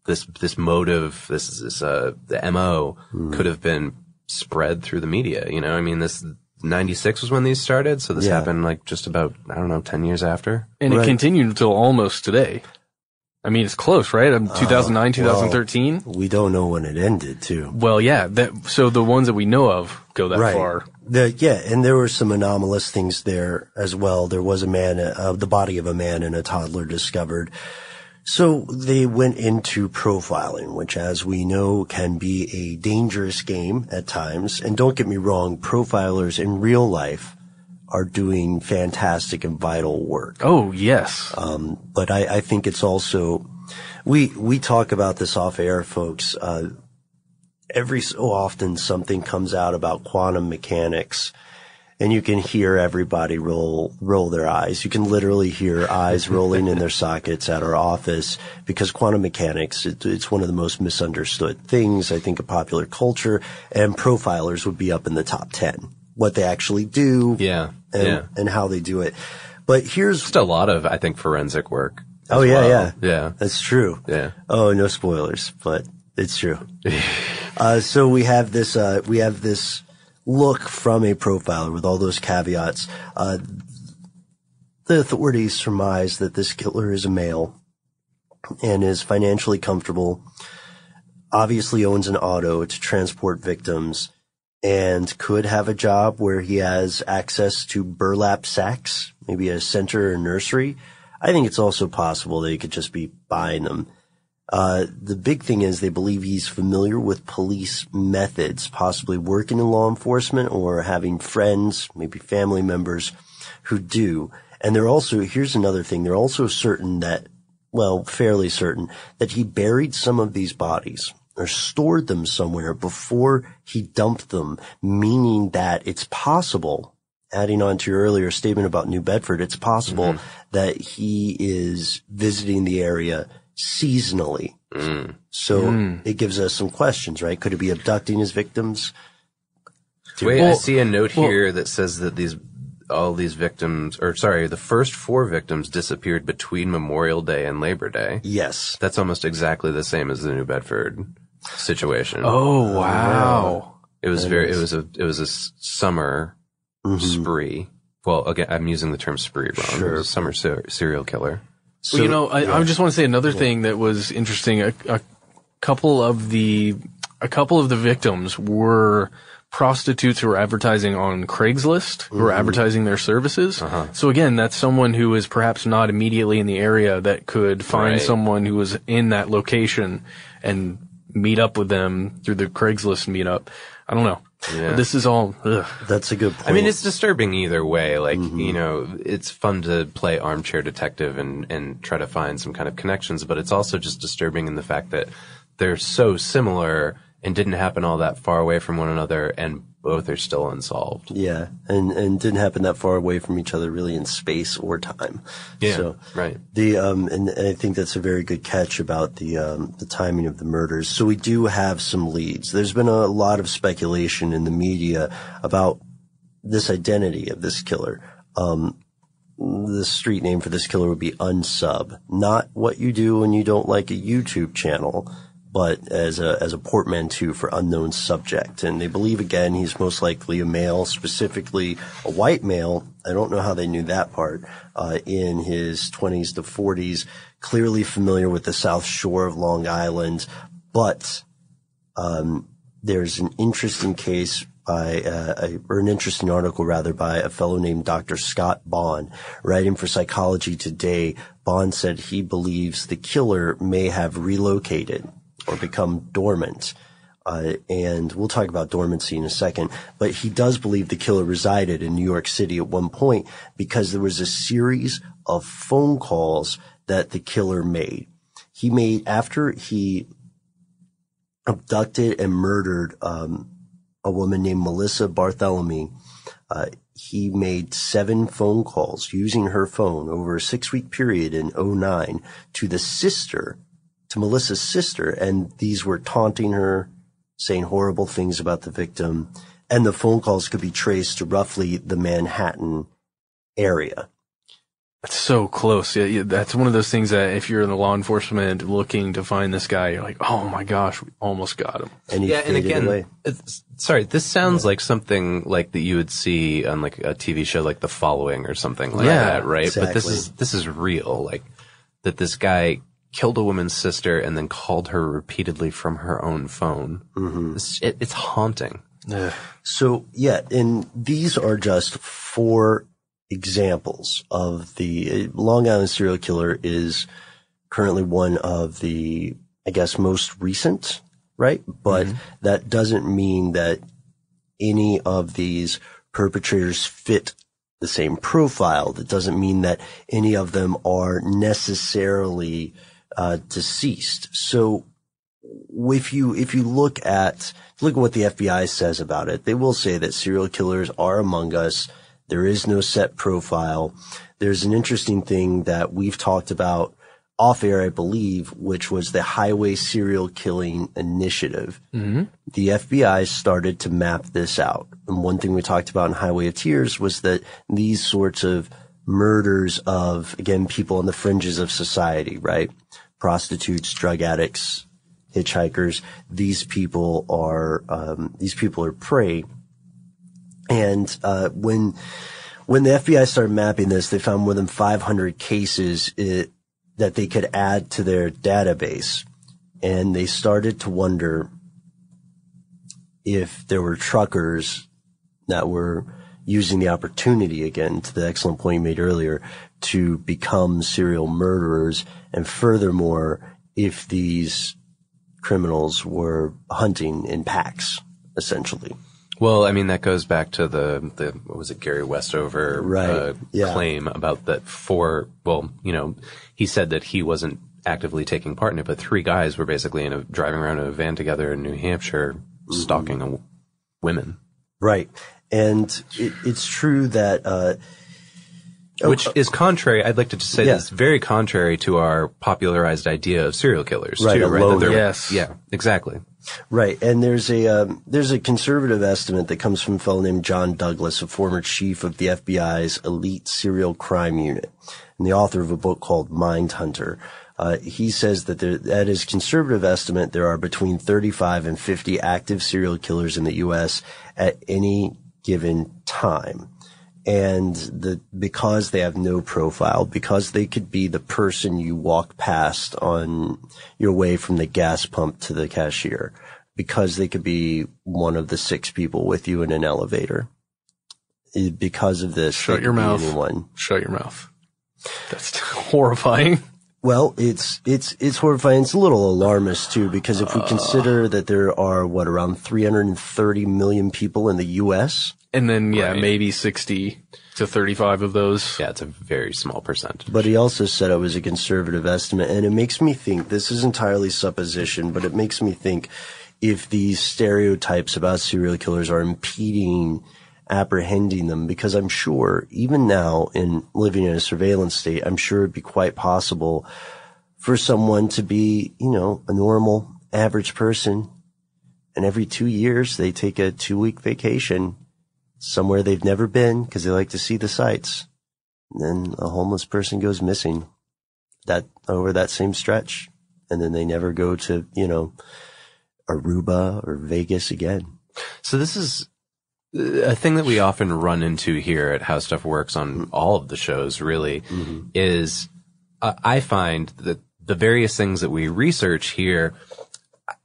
this, this motive, this, this, uh, the MO Mm-hmm. could have been spread through the media. You know, I mean, this 96 was when these started. So this Yeah. happened like just about, I don't know, 10 years after. And it continued until almost today. I mean, it's close, right? Um, 2009, Uh, 2013. well, we don't know when it ended too. Well, yeah. That, so the ones that we know of go that right. far. The, yeah, and there were some anomalous things there as well. There was a man, uh, the body of a man and a toddler discovered So they went into profiling, which as we know can be a dangerous game at times. And don't get me wrong, profilers in real life are doing fantastic and vital work. Oh, yes. Um, but I, I think it's also, we, we talk about this off air, folks. Uh, every so often something comes out about quantum mechanics and you can hear everybody roll roll their eyes. You can literally hear eyes rolling in their sockets at our office because quantum mechanics it, it's one of the most misunderstood things I think of popular culture, and profilers would be up in the top ten. What they actually do, Yeah. and, yeah. and how they do it. But here's Just a lot of, I think, forensic work. oh yeah well. yeah Yeah. that's true. Yeah. Oh, no spoilers, but it's true. uh, so we have this, uh, we have this look from a profiler with all those caveats. Uh, the authorities surmise that this killer is a male and is financially comfortable, obviously owns an auto to transport victims, and could have a job where he has access to burlap sacks, maybe a center or nursery. I think it's also possible that he could just be buying them. Uh, the big thing is they believe he's familiar with police methods, possibly working in law enforcement or having friends, maybe family members who do. And they're also, here's another thing, they're also certain that, well, fairly certain that he buried some of these bodies or stored them somewhere before he dumped them, meaning that it's possible, adding on to your earlier statement about New Bedford, it's possible that he is visiting the area seasonally. So Mm. it gives us some questions, right? Could it be abducting his victims? Wait, I see a note well- here that says that these all these victims, or sorry, the first four victims disappeared between Memorial Day and Labor Day. Yes, that's almost exactly the same as the New Bedford situation. Oh, wow. It was That very. is- It was a. It was a summer spree. Well, again, I'm using the term spree wrong. It was a summer ser- serial killer. Well, you know, I, I just want to say another thing that was interesting. A, a couple of the a couple of the victims were prostitutes who were advertising on Craigslist, who were Mhm. advertising their services. So again, that's someone who is perhaps not immediately in the area that could find Right. someone who was in that location and meet up with them through the Craigslist meetup. I don't know. Yeah. This is all. Ugh. That's a good point. I mean, it's disturbing either way. Like, mm-hmm. you know, it's fun to play armchair detective and, and try to find some kind of connections, but it's also just disturbing in the fact that they're so similar and didn't happen all that far away from one another and both are still unsolved. Yeah, and and didn't happen that far away from each other, really, in space or time. Yeah, so, right. The um, and, and I think that's a very good catch about the um, the timing of the murders. So we do have some leads. There's been a lot of speculation in the media about this identity of this killer. Um, the street name for this killer would be unsub, not what you do when you don't like a YouTube channel, but as a as a portmanteau for unknown subject. And they believe again he's most likely a male, specifically a white male. I don't know how they knew that part. Uh, in his 20s to 40s, clearly familiar with the South Shore of Long Island, but um, there's an interesting case by, uh, or an interesting article rather by a fellow named Dr. Scott Bonn, writing for Psychology Today. Bonn said he believes the killer may have relocated or become dormant. Uh, and we'll talk about dormancy in a second, but he does believe the killer resided in New York City at one point because there was a series of phone calls that the killer made. He made after he abducted and murdered um, a woman named Melissa Barthelemy. Uh, he made seven phone calls using her phone over a six week period in 09 to the sister, to Melissa's sister. And these were taunting her, saying horrible things about the victim. And the phone calls could be traced to roughly the Manhattan area. That's so close. Yeah, yeah, that's one of those things that if you're in the law enforcement looking to find this guy, you're like, oh my gosh, we almost got him. And he yeah, and again, away. it's, sorry, this sounds like something like that you would see on like a TV show like The Following or something like Yeah, that, right? But this is this is real, like that this guy killed a woman's sister and then called her repeatedly from her own phone. Mm-hmm. It's, it, it's haunting. So yeah, and these are just four examples of the Long Island serial killer is currently one of the, I guess, most recent, right? But that doesn't mean that any of these perpetrators fit the same profile. That doesn't mean that any of them are necessarily uh, deceased. So if you if you look at look at what the FBI says about it, they will say that serial killers are among us. There is no set profile. There's an interesting thing that we've talked about off air, I believe, which was the Highway Serial Killing Initiative. Mm-hmm. The FBI started to map this out. And one thing we talked about in Highway of Tears was that these sorts of murders of, again, people on the fringes of society, right? Prostitutes, drug addicts, hitchhikers. These people are, um, these people are prey. And, uh, when, when the FBI started mapping this, they found more than 500 cases it, that they could add to their database. And they started to wonder if there were truckers that were using the opportunity again to the excellent point you made earlier to become serial murderers. And furthermore, if these criminals were hunting in packs, essentially. Well, I mean, that goes back to the, the what was it, Gary Westover Right. uh, Yeah. claim about that four, well, you know, he said that he wasn't actively taking part in it, but three guys were basically in a, driving around in a van together in New Hampshire, Mm-hmm. stalking a, women. Right. And it, it's true that, uh, oh, Which is contrary, I'd like to just say Yeah. this, very contrary to our popularized idea of serial killers, Right, too, a right? That loner. they're- Yes. Yeah, exactly. Right, and there's a um, there's a conservative estimate that comes from a fellow named John Douglas, a former chief of the FBI's elite serial crime unit, and the author of a book called Mindhunter. Uh, he says that there, at his conservative estimate, there are between 35 and 50 active serial killers in the U.S. at any given time. And the, because they have no profile, because they could be the person you walk past on your way from the gas pump to the cashier, because they could be one of the six people with you in an elevator. Eh, Because of this, Shut your mouth. anyone. Shut your mouth. That's horrifying. Well, it's it's it's horrifying. It's a little alarmist too, because if we consider that there are what around 330 million people in the U.S. And then, yeah, maybe 60 to 35 of those. Yeah, it's a very small percentage. But he also said it was a conservative estimate, and it makes me think this is entirely supposition, but it makes me think if these stereotypes about serial killers are impeding apprehending them, because I'm sure even now in living in a surveillance state, I'm sure it'd be quite possible for someone to be, you know, a normal average person, and every two years they take a two week vacation somewhere they've never been because they like to see the sights. And then a homeless person goes missing that over that same stretch. And then they never go to, you know, Aruba or Vegas again. So this is uh, a thing that we often run into here at How Stuff Works on mm-hmm. all of the shows really mm-hmm. is uh, I find that the various things that we research here,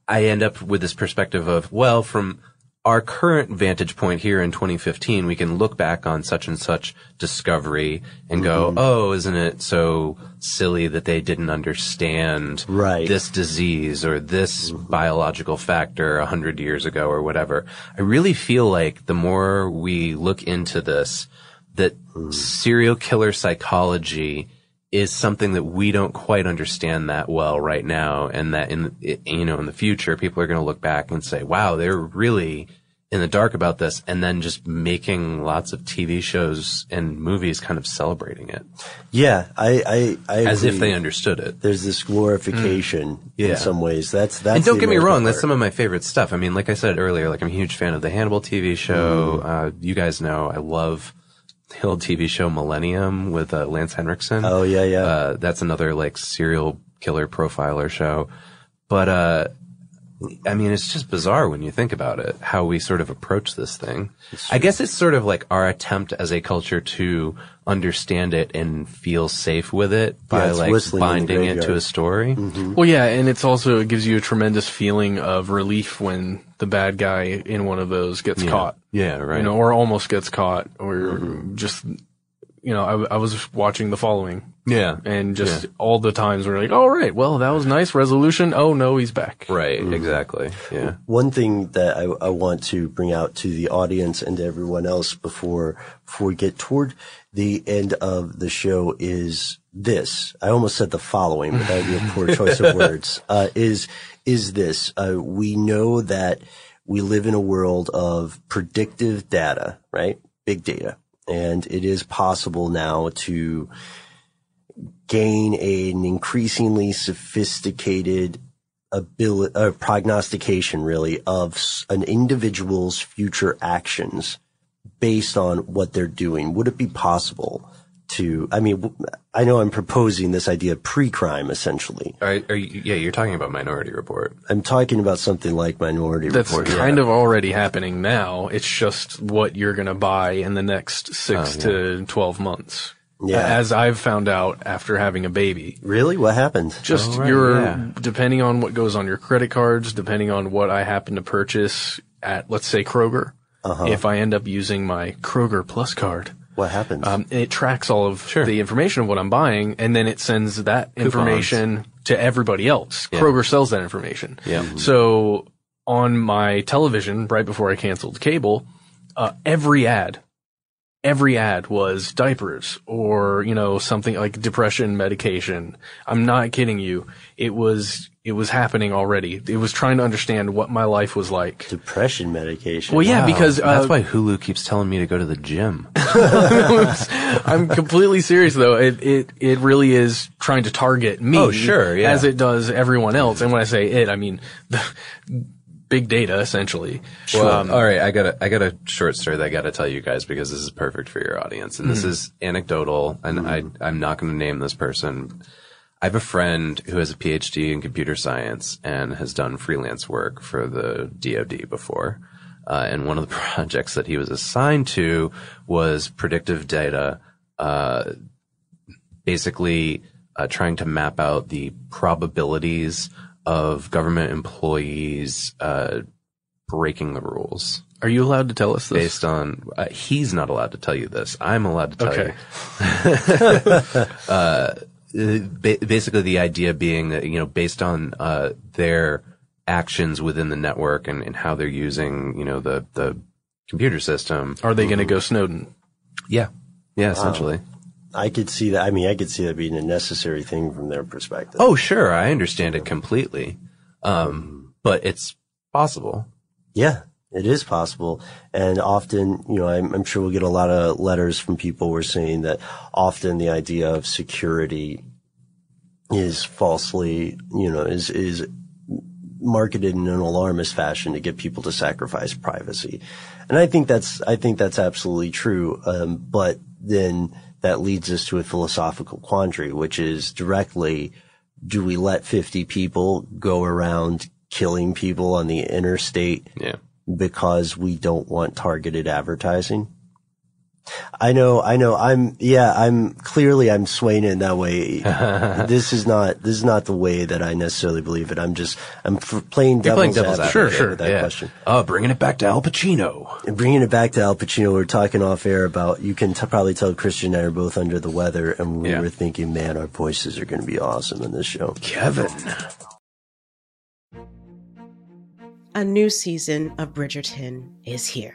I end up with this perspective of, well, from our current vantage point here in 2015, we can look back on such and such discovery and go, mm-hmm. oh, isn't it so silly that they didn't understand Right. this disease or this mm-hmm. biological factor a hundred years ago or whatever. I really feel like the more we look into this, that mm. serial killer psychology is something that we don't quite understand that well right now. And that in, you know, in the future, people are going to look back and say, wow, they're really in the dark about this. And then just making lots of TV shows and movies kind of celebrating it. Yeah, I, I, I As if they understood it. There's this glorification Yeah. in some ways. That's that's. and don't get me wrong, that's some of my favorite stuff. I mean, like I said earlier, like I'm a huge fan of the Hannibal TV show. Uh, you guys know I love the old TV show Millennium with uh, Lance Henriksen. Oh yeah, yeah. Uh, that's another like serial killer profiler show. But, uh, I mean, it's just bizarre when you think about it, how we sort of approach this thing. I guess it's sort of like our attempt as a culture to understand it and feel safe with it by it's like whistling in the binding it to a story. Mm-hmm. Well, yeah, and it's also it gives you a tremendous feeling of relief when the bad guy in one of those gets Yeah. caught. Yeah, right. You know, or almost gets caught, or mm-hmm. just you know, I, I was watching the following. Yeah. And just Yeah. all the times we're like, all right, well, that was nice resolution. Oh no, he's back. Right. Exactly. Yeah. One thing that I, I want to bring out to the audience and to everyone else before before we get toward the end of the show is this. I almost said the following, but that would be a poor choice of words. Uh, is is this? Uh, we know that we live in a world of predictive data, right? Big data, and it is possible now to gain an increasingly sophisticated ability, uh, prognostication really of an individual's future actions based on what they're doing. Would it be possible to, I mean, I know I'm proposing this idea of pre-crime essentially. Are, are you, yeah, you're talking about Minority Report. I'm talking about something like Minority That's Report. That's kind of already happening now. It's just what you're going to buy in the next six Oh, to 12 months. Yeah. As I've found out after having a baby. Really? What happened? Just Oh, right, your, yeah. depending on what goes on your credit cards, depending on what I happen to purchase at, let's say Kroger. Uh-huh. If I end up using my Kroger Plus card. What happens? Um, it tracks all of the information of what I'm buying and then it sends that Coupons. information to everybody else. Yeah. Kroger sells that information. Yeah. So on my television, right before I canceled cable, uh, every ad, every ad was diapers or, you know, something like depression medication. I'm not kidding you. It was, it was happening already. It was trying to understand what my life was like. Depression medication. Well, yeah, Wow. because, uh, that's why Hulu keeps telling me to go to the gym. I'm completely serious though. It it it really is trying to target me. Oh, sure, yeah. As it does everyone else. And when I say it, I mean the big data essentially. Well, Um, all right, I got a I got a short story that I got to tell you guys because this is perfect for your audience, and this Mhm. is anecdotal, and I I'm not going to name this person. I have a friend who has a PhD in computer science and has done freelance work for the DoD before. Uh, and one of the projects that he was assigned to was predictive data, uh, basically uh, trying to map out the probabilities of government employees uh, breaking the rules. Are you allowed to tell us this? Based on uh, he's not allowed to tell you this. I'm allowed to tell Okay. you. uh, ba- basically, the idea being that you know, based on uh, their actions within the network and, and how they're using you know the the computer system, Are they going to go Snowden? Yeah, yeah, Wow. I could see that. I mean, I could see that being a necessary thing from their perspective. Oh, sure, I understand it completely, um, but it's possible. Yeah, it is possible. And often, you know, I'm, I'm sure we'll get a lot of letters from people who are saying that often the idea of security is falsely, you know, is, is marketed in an alarmist fashion to get people to sacrifice privacy. And I think that's, I think that's absolutely true. Um, but then that leads us to a philosophical quandary, which is directly, do we let 50 people go around killing people on the interstate yeah. because we don't want targeted advertising? I know, I know, I'm, yeah, I'm clearly I'm swaying in that way. this is not, this is not the way that I necessarily believe it. I'm just, I'm f- playing You're devil's, playing devil's advocate advocate. with that yeah. question. Oh, bringing it back to Al Pacino. And bringing it back to Al Pacino, we were talking off air about, you can t- probably tell Christian and I are both under the weather and we Yeah. were thinking, man, our voices are going to be awesome in this show. Kevin. A new season of Bridgerton is here.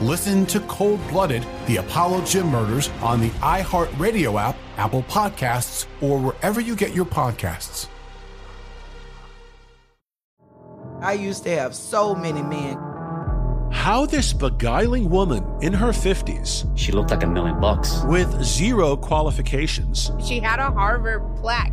Listen to Cold Blooded The Apollo Gym Murders on the iHeartRadio app, Apple Podcasts, or wherever you get your podcasts. I used to have so many men. How this beguiling woman in her 50s, She looked like a million bucks. with zero qualifications, She had a Harvard plaque.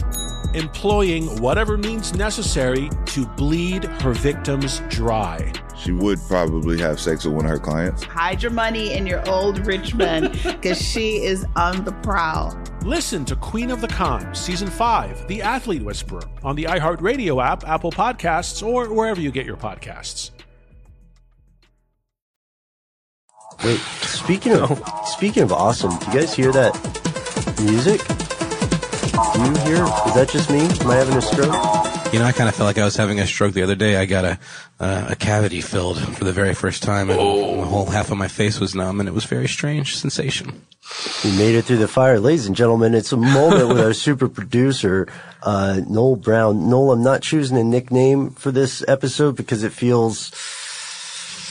Employing whatever means necessary to bleed her victims dry. She would probably have sex with one of her clients. Hide your money in your old rich man because she is on the prowl. Listen to Queen of the Con, Season 5, The Athlete Whisperer, on the iHeartRadio app, Apple Podcasts, or wherever you get your podcasts. Wait, speaking of speaking of awesome, do you guys hear that music? Do you hear? Is that just me? Am I having a stroke? You know, I kind of felt like I was having a stroke the other day. I got a uh, a cavity filled for the very first time, and the whole half of my face was numb, and it was a very strange sensation. We made it through the fire, ladies and gentlemen. It's a moment with our super producer, uh, Noel Brown. Noel, I'm not choosing a nickname for this episode because it feels.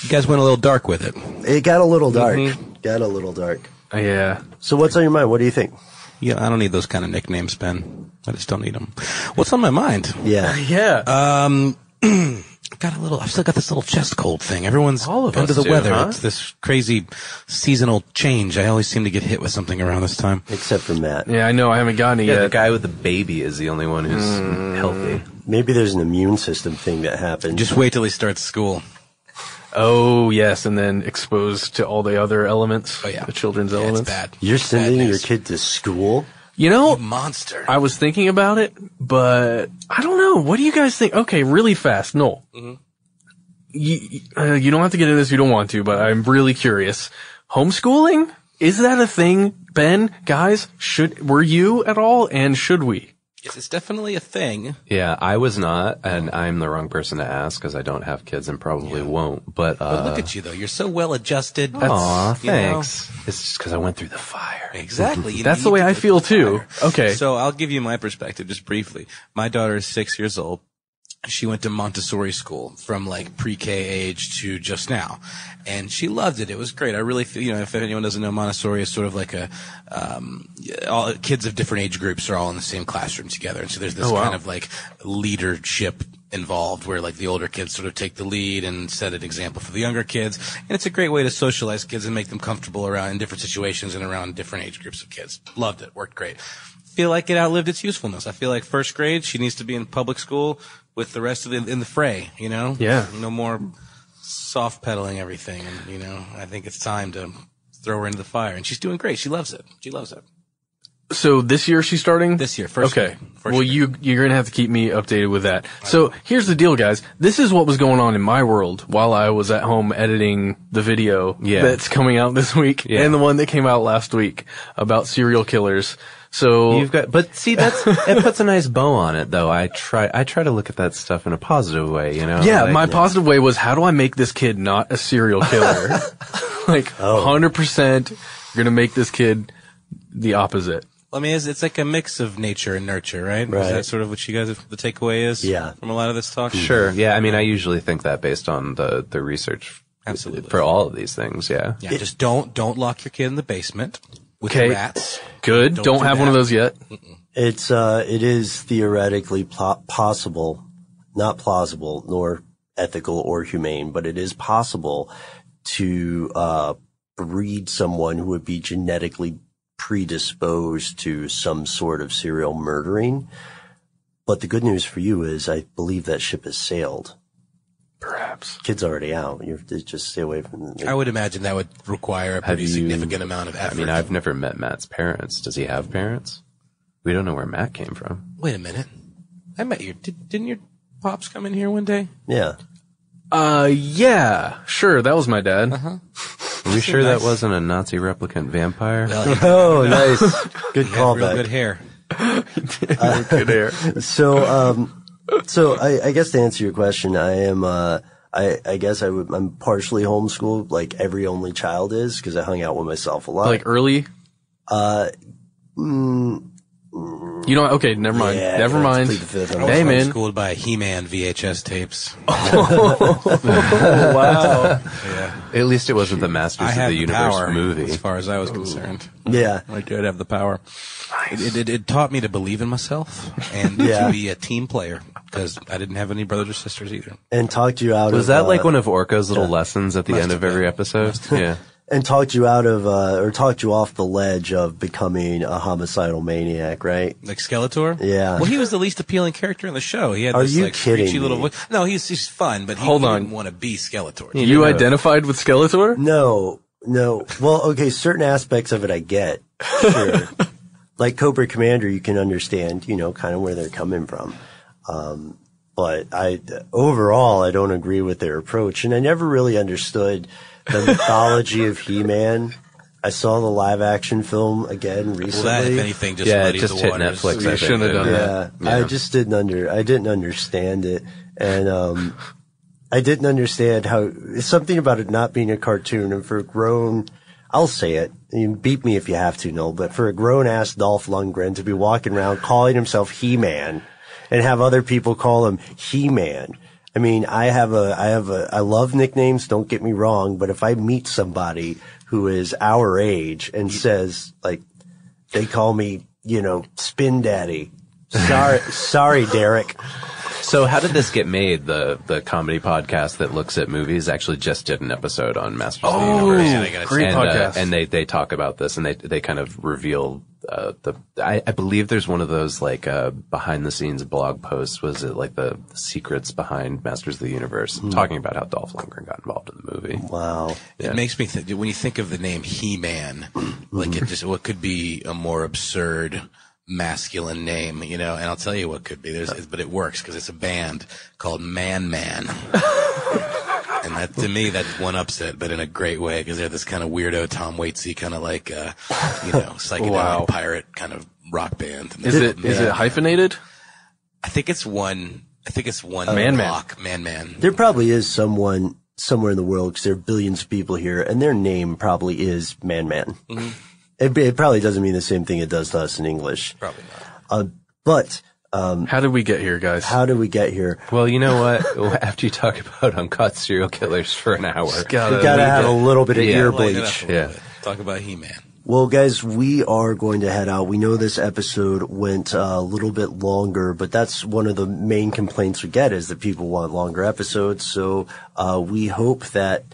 You guys went a little dark with it. It got a little dark. Got a little dark. Yeah. So what's on your mind? What do you think? Yeah, I don't need those kind of nicknames, Ben. I just don't need them. What's on my mind? Yeah. yeah. Um, got a little. I've still got this little chest cold thing. Everyone's All of under the do, weather. huh? It's this crazy seasonal change. I always seem to get hit with something around this time. Except for Matt. Yeah, I know. I haven't gotten it Yeah, yet. the guy with the baby is the only one who's Mm. healthy. Maybe there's an immune system thing that happens. Just wait till he starts school. Oh yes, and then exposed to all the other elements. Oh yeah, the children's elements. bad. You're sending your kid to school? You know, monster. I was thinking about it, but I don't know. What do you guys think? Okay, really fast, Noel. Mhm. You, uh, you don't have to get into this if you don't want to, but I'm really curious. Homeschooling is that a thing, Ben? Guys, should were you at all, and should we? Yes, it's definitely a thing. Yeah, I was not, and I'm the wrong person to ask because I don't have kids and probably won't. But, uh, But look at you though. You're so well adjusted. Aw, you know. thanks. It's just because I went through the fire. Exactly. That's the way I feel too. Okay. So I'll give you my perspective just briefly. My daughter is six years old. She went to Montessori school from like pre-K age to just now. And she loved it. It was great. I really feel, you know, if anyone doesn't know, Montessori is sort of like a, um, all kids of different age groups are all in the same classroom together. And so there's this Oh, wow. kind of like leadership involved where like the older kids sort of take the lead and set an example for the younger kids. And it's a great way to socialize kids and make them comfortable around in different situations and around different age groups of kids. Loved it. Worked great. feel like it outlived its usefulness. I feel like first grade, she needs to be in public school with the rest of the, in the fray, you know? Yeah. No more soft pedaling everything. And, you know, I think it's time to throw her into the fire. And she's doing great. She loves it. She loves it. So this year she's starting? This year, first Okay. grade. First well, you you're gonna have to keep me updated with that. So here's the deal, guys. This is what was going on in my world while I was at home editing the video Yeah. that's coming out this week Yeah. and the one that came out last week about serial killers. So You've got, but see, that's it puts a nice bow on it, though. I try, I try to look at that stuff in a positive way, you know. yeah, Like- my positive way was how do I make this kid not a serial killer? like Oh. hundred percent, you're gonna make this kid the opposite. I mean, it's, it's like a mix of nature and nurture, right? Right. Is that sort of what you guys, the takeaway is? Yeah. From a lot of this talk? Mm-hmm. Sure. Yeah. I mean, I usually think that based on the the research. Absolutely. For all of these things, yeah. Yeah, just don't, don't lock your kid in the basement with Okay. rats. Good. Don't, do have one of those yet. It's uh, it is theoretically pl- possible, not plausible, nor ethical or humane, but it is possible to uh, breed someone who would be genetically predisposed to some sort of serial murdering. But the good news for you is, I believe that ship has sailed. Perhaps kid's already out. You have to just stay away from. The, I would imagine that would require a pretty you- significant amount of effort. I mean, I've never met Matt's parents. Does he have parents? We don't know where Matt came from. Wait a minute. I met your, did, didn't your pops come in here one day? Yeah. Uh, yeah, sure. That was my dad. Uh-huh. Are we sure that wasn't a Nazi replicant vampire? oh, nice. Good He callback. good hair. good hair. So, um, so I, I guess to answer your question, I am, uh, I, I guess I would, I'm partially homeschooled, like every only child is, because I hung out with myself a lot. Like early. uh, mm, You know. Okay. Never mind. Yeah, never let's mind. plead the I was Hey man. Schooled by He-Man VHS tapes. Oh, wow. Yeah. At least it wasn't the Masters I of had the the Universe power, movie. as far as I was concerned. yeah. I did have the power. It, it, it taught me to believe in myself and Yeah. to be a team player because I didn't have any brothers or sisters either. And talked you out Was of, that like uh, one of Orko's little yeah. lessons at the end of every episode? Yeah. And talked you out of, uh, or talked you off the ledge of becoming a homicidal maniac, right? Like Skeletor? Yeah. Well, he was the least appealing character in the show. He had Are this you like kidding screechy little me? voice. No, he's he's fun, but he, Hold he on. didn't want to be Skeletor. You identified with Skeletor? No, no. Well, okay, certain aspects of it I get. Sure. like Cobra Commander, you can understand, you know, kind of where they're coming from. Um, but I, overall, I don't agree with their approach. And I never really understood the mythology of He-Man. I saw the live action film again recently. Well, that, if anything, just Yeah, it muddies just the hit waters. Netflix, I You think, shouldn't have didn't done it? yeah, I just didn't under, I didn't understand it. And, um, I didn't understand how, something about it not being a cartoon and for a grown, I'll say it, you beat me if you have to, Noel, but for a grown ass Dolph Lundgren to be walking around calling himself He-Man and have other people call him He-Man. I mean, I have a, I have a, I love nicknames, don't get me wrong, but if I meet somebody who is our age and says, like, they call me, you know, Spin Daddy. Sorry, sorry, Derek. So how did this get made? The the comedy podcast that looks at movies actually just did an episode on Masters of the Oh, Universe. yeah, great and, uh, podcast. and they they talk about this and they they kind of reveal uh, the. I, I believe there's one of those like uh, behind the scenes blog posts. Was it like the, secrets behind Masters of the Universe, talking about how Dolph Lundgren got involved in the movie? Wow. It makes me think when you think of the name He-Man, like it just what could be a more absurd masculine name, you know? And I'll tell you what could be. There's, but it works because it's a band called Man Man. And that, to me, that one ups it, but in a great way, because they're this kind of weirdo Tom Waitsy kind of like, uh, you know, psychedelic Wow. pirate kind of rock band. Is it is it hyphenated? I think it's one. I think it's one Man Man. block. Man Man. There probably is someone somewhere in the world because there are billions of people here, and their name probably is Man Man. It, it probably doesn't mean the same thing it does to us in English. Probably not. Uh, but um, How did we get here, guys? how did we get here? Well, you know what? After you talk about uncaught serial killers for an hour, Gotta- We gotta have a little bit of Yeah, ear bleach. up a little Yeah. bit. Talk about He-Man. Well, guys, we are going to head out. We know this episode went uh, a little bit longer, but that's one of the main complaints we get is that people want longer episodes. So uh, we hope that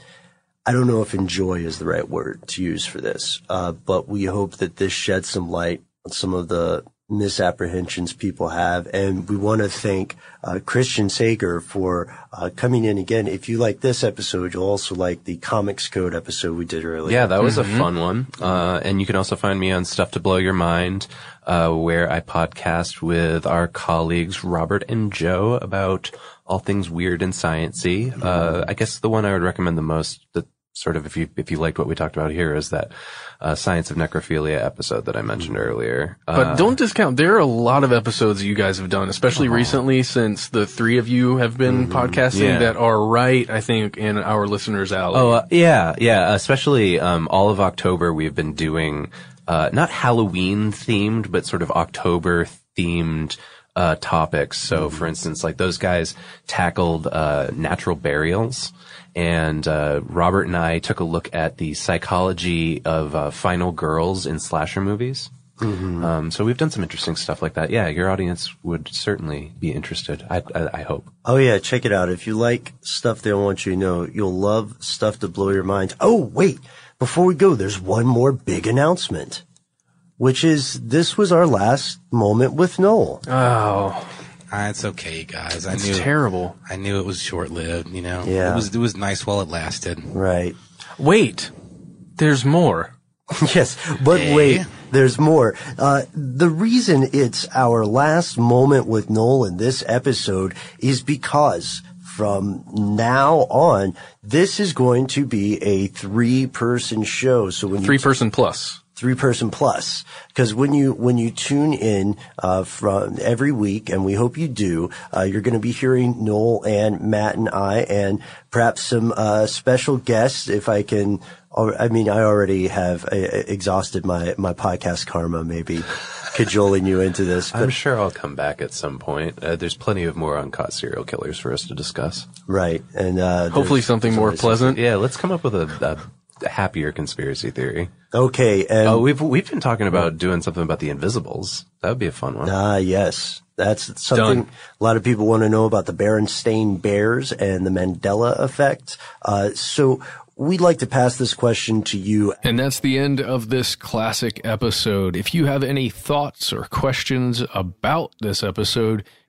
I don't know if enjoy is the right word to use for this, uh, but we hope that this sheds some light on some of the misapprehensions people have. And we want to thank uh, Christian Sager for uh, coming in again. If you like this episode, you'll also like the Comics Code episode we did earlier. Yeah, that was a fun one. Uh, and you can also find me on Stuff to Blow Your Mind, uh, where I podcast with our colleagues Robert and Joe about all things weird and sciency. Uh, I guess the one I would recommend the most that sort of if you if you liked what we talked about here is that uh, science of necrophilia episode that I mentioned earlier. But Uh, don't discount. There are a lot of episodes you guys have done, especially recently since the three of you have been podcasting Yeah. that are right, I think, in our listeners' alley. Oh uh, yeah, yeah. Especially um, all of October, we've been doing uh, not Halloween themed, but sort of October themed uh, topics. So, for instance, like those guys tackled uh, natural burials. And uh, Robert and I took a look at the psychology of uh, final girls in slasher movies. Um, so we've done some interesting stuff like that. Yeah, your audience would certainly be interested. I, I, I hope. Oh yeah, check it out. If you like stuff they don't want you to know, you'll love stuff to blow your mind. Oh wait, before we go, there's one more big announcement, which is this was our last moment with Noel. Oh, Ah, it's okay, guys. I It's knew terrible. I knew it was short lived. You know, Yeah. It was it was nice while it lasted. Right. Wait, there's more. yes, but Hey. wait, there's more. Uh, the reason it's our last moment with Noel in this episode is because from now on, this is going to be a three-person show. So when Three person plus. Three person plus because when you when you tune in uh, from every week and we hope you do uh, you're going to be hearing noel and matt and i and perhaps some uh, special guests if i can i mean i already have uh, exhausted my my podcast karma maybe cajoling you into this I'm sure I'll come back at some point. Uh, there's plenty of more uncaught serial killers for us to discuss. right and uh, Hopefully something more always- pleasant. Yeah, let's come up with a, a happier conspiracy theory. okay and Oh, we've we've been talking about doing something about the Invisibles. That would be a fun one. Ah, yes. That's something Done. a lot of people want to know about the Berenstain Bears and the Mandela effect. Uh, so we'd like to pass this question to you. And that's the end of this classic episode. If you have any thoughts or questions about this episode,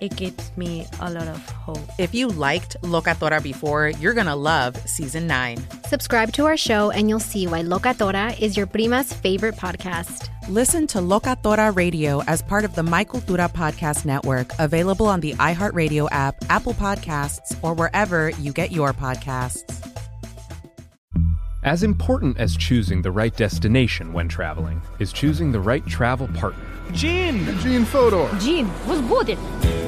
it gives me a lot of hope. If you liked Locatora before, you're going to love Season 9. Subscribe to our show, and you'll see why Locatora is your prima's favorite podcast. Listen to Locatora Radio as part of the My Cultura Podcast Network, available on the iHeartRadio app, Apple Podcasts, or wherever you get your podcasts. As important as choosing the right destination when traveling is choosing the right travel partner. Gene! Gene Fodor! Gene, was good.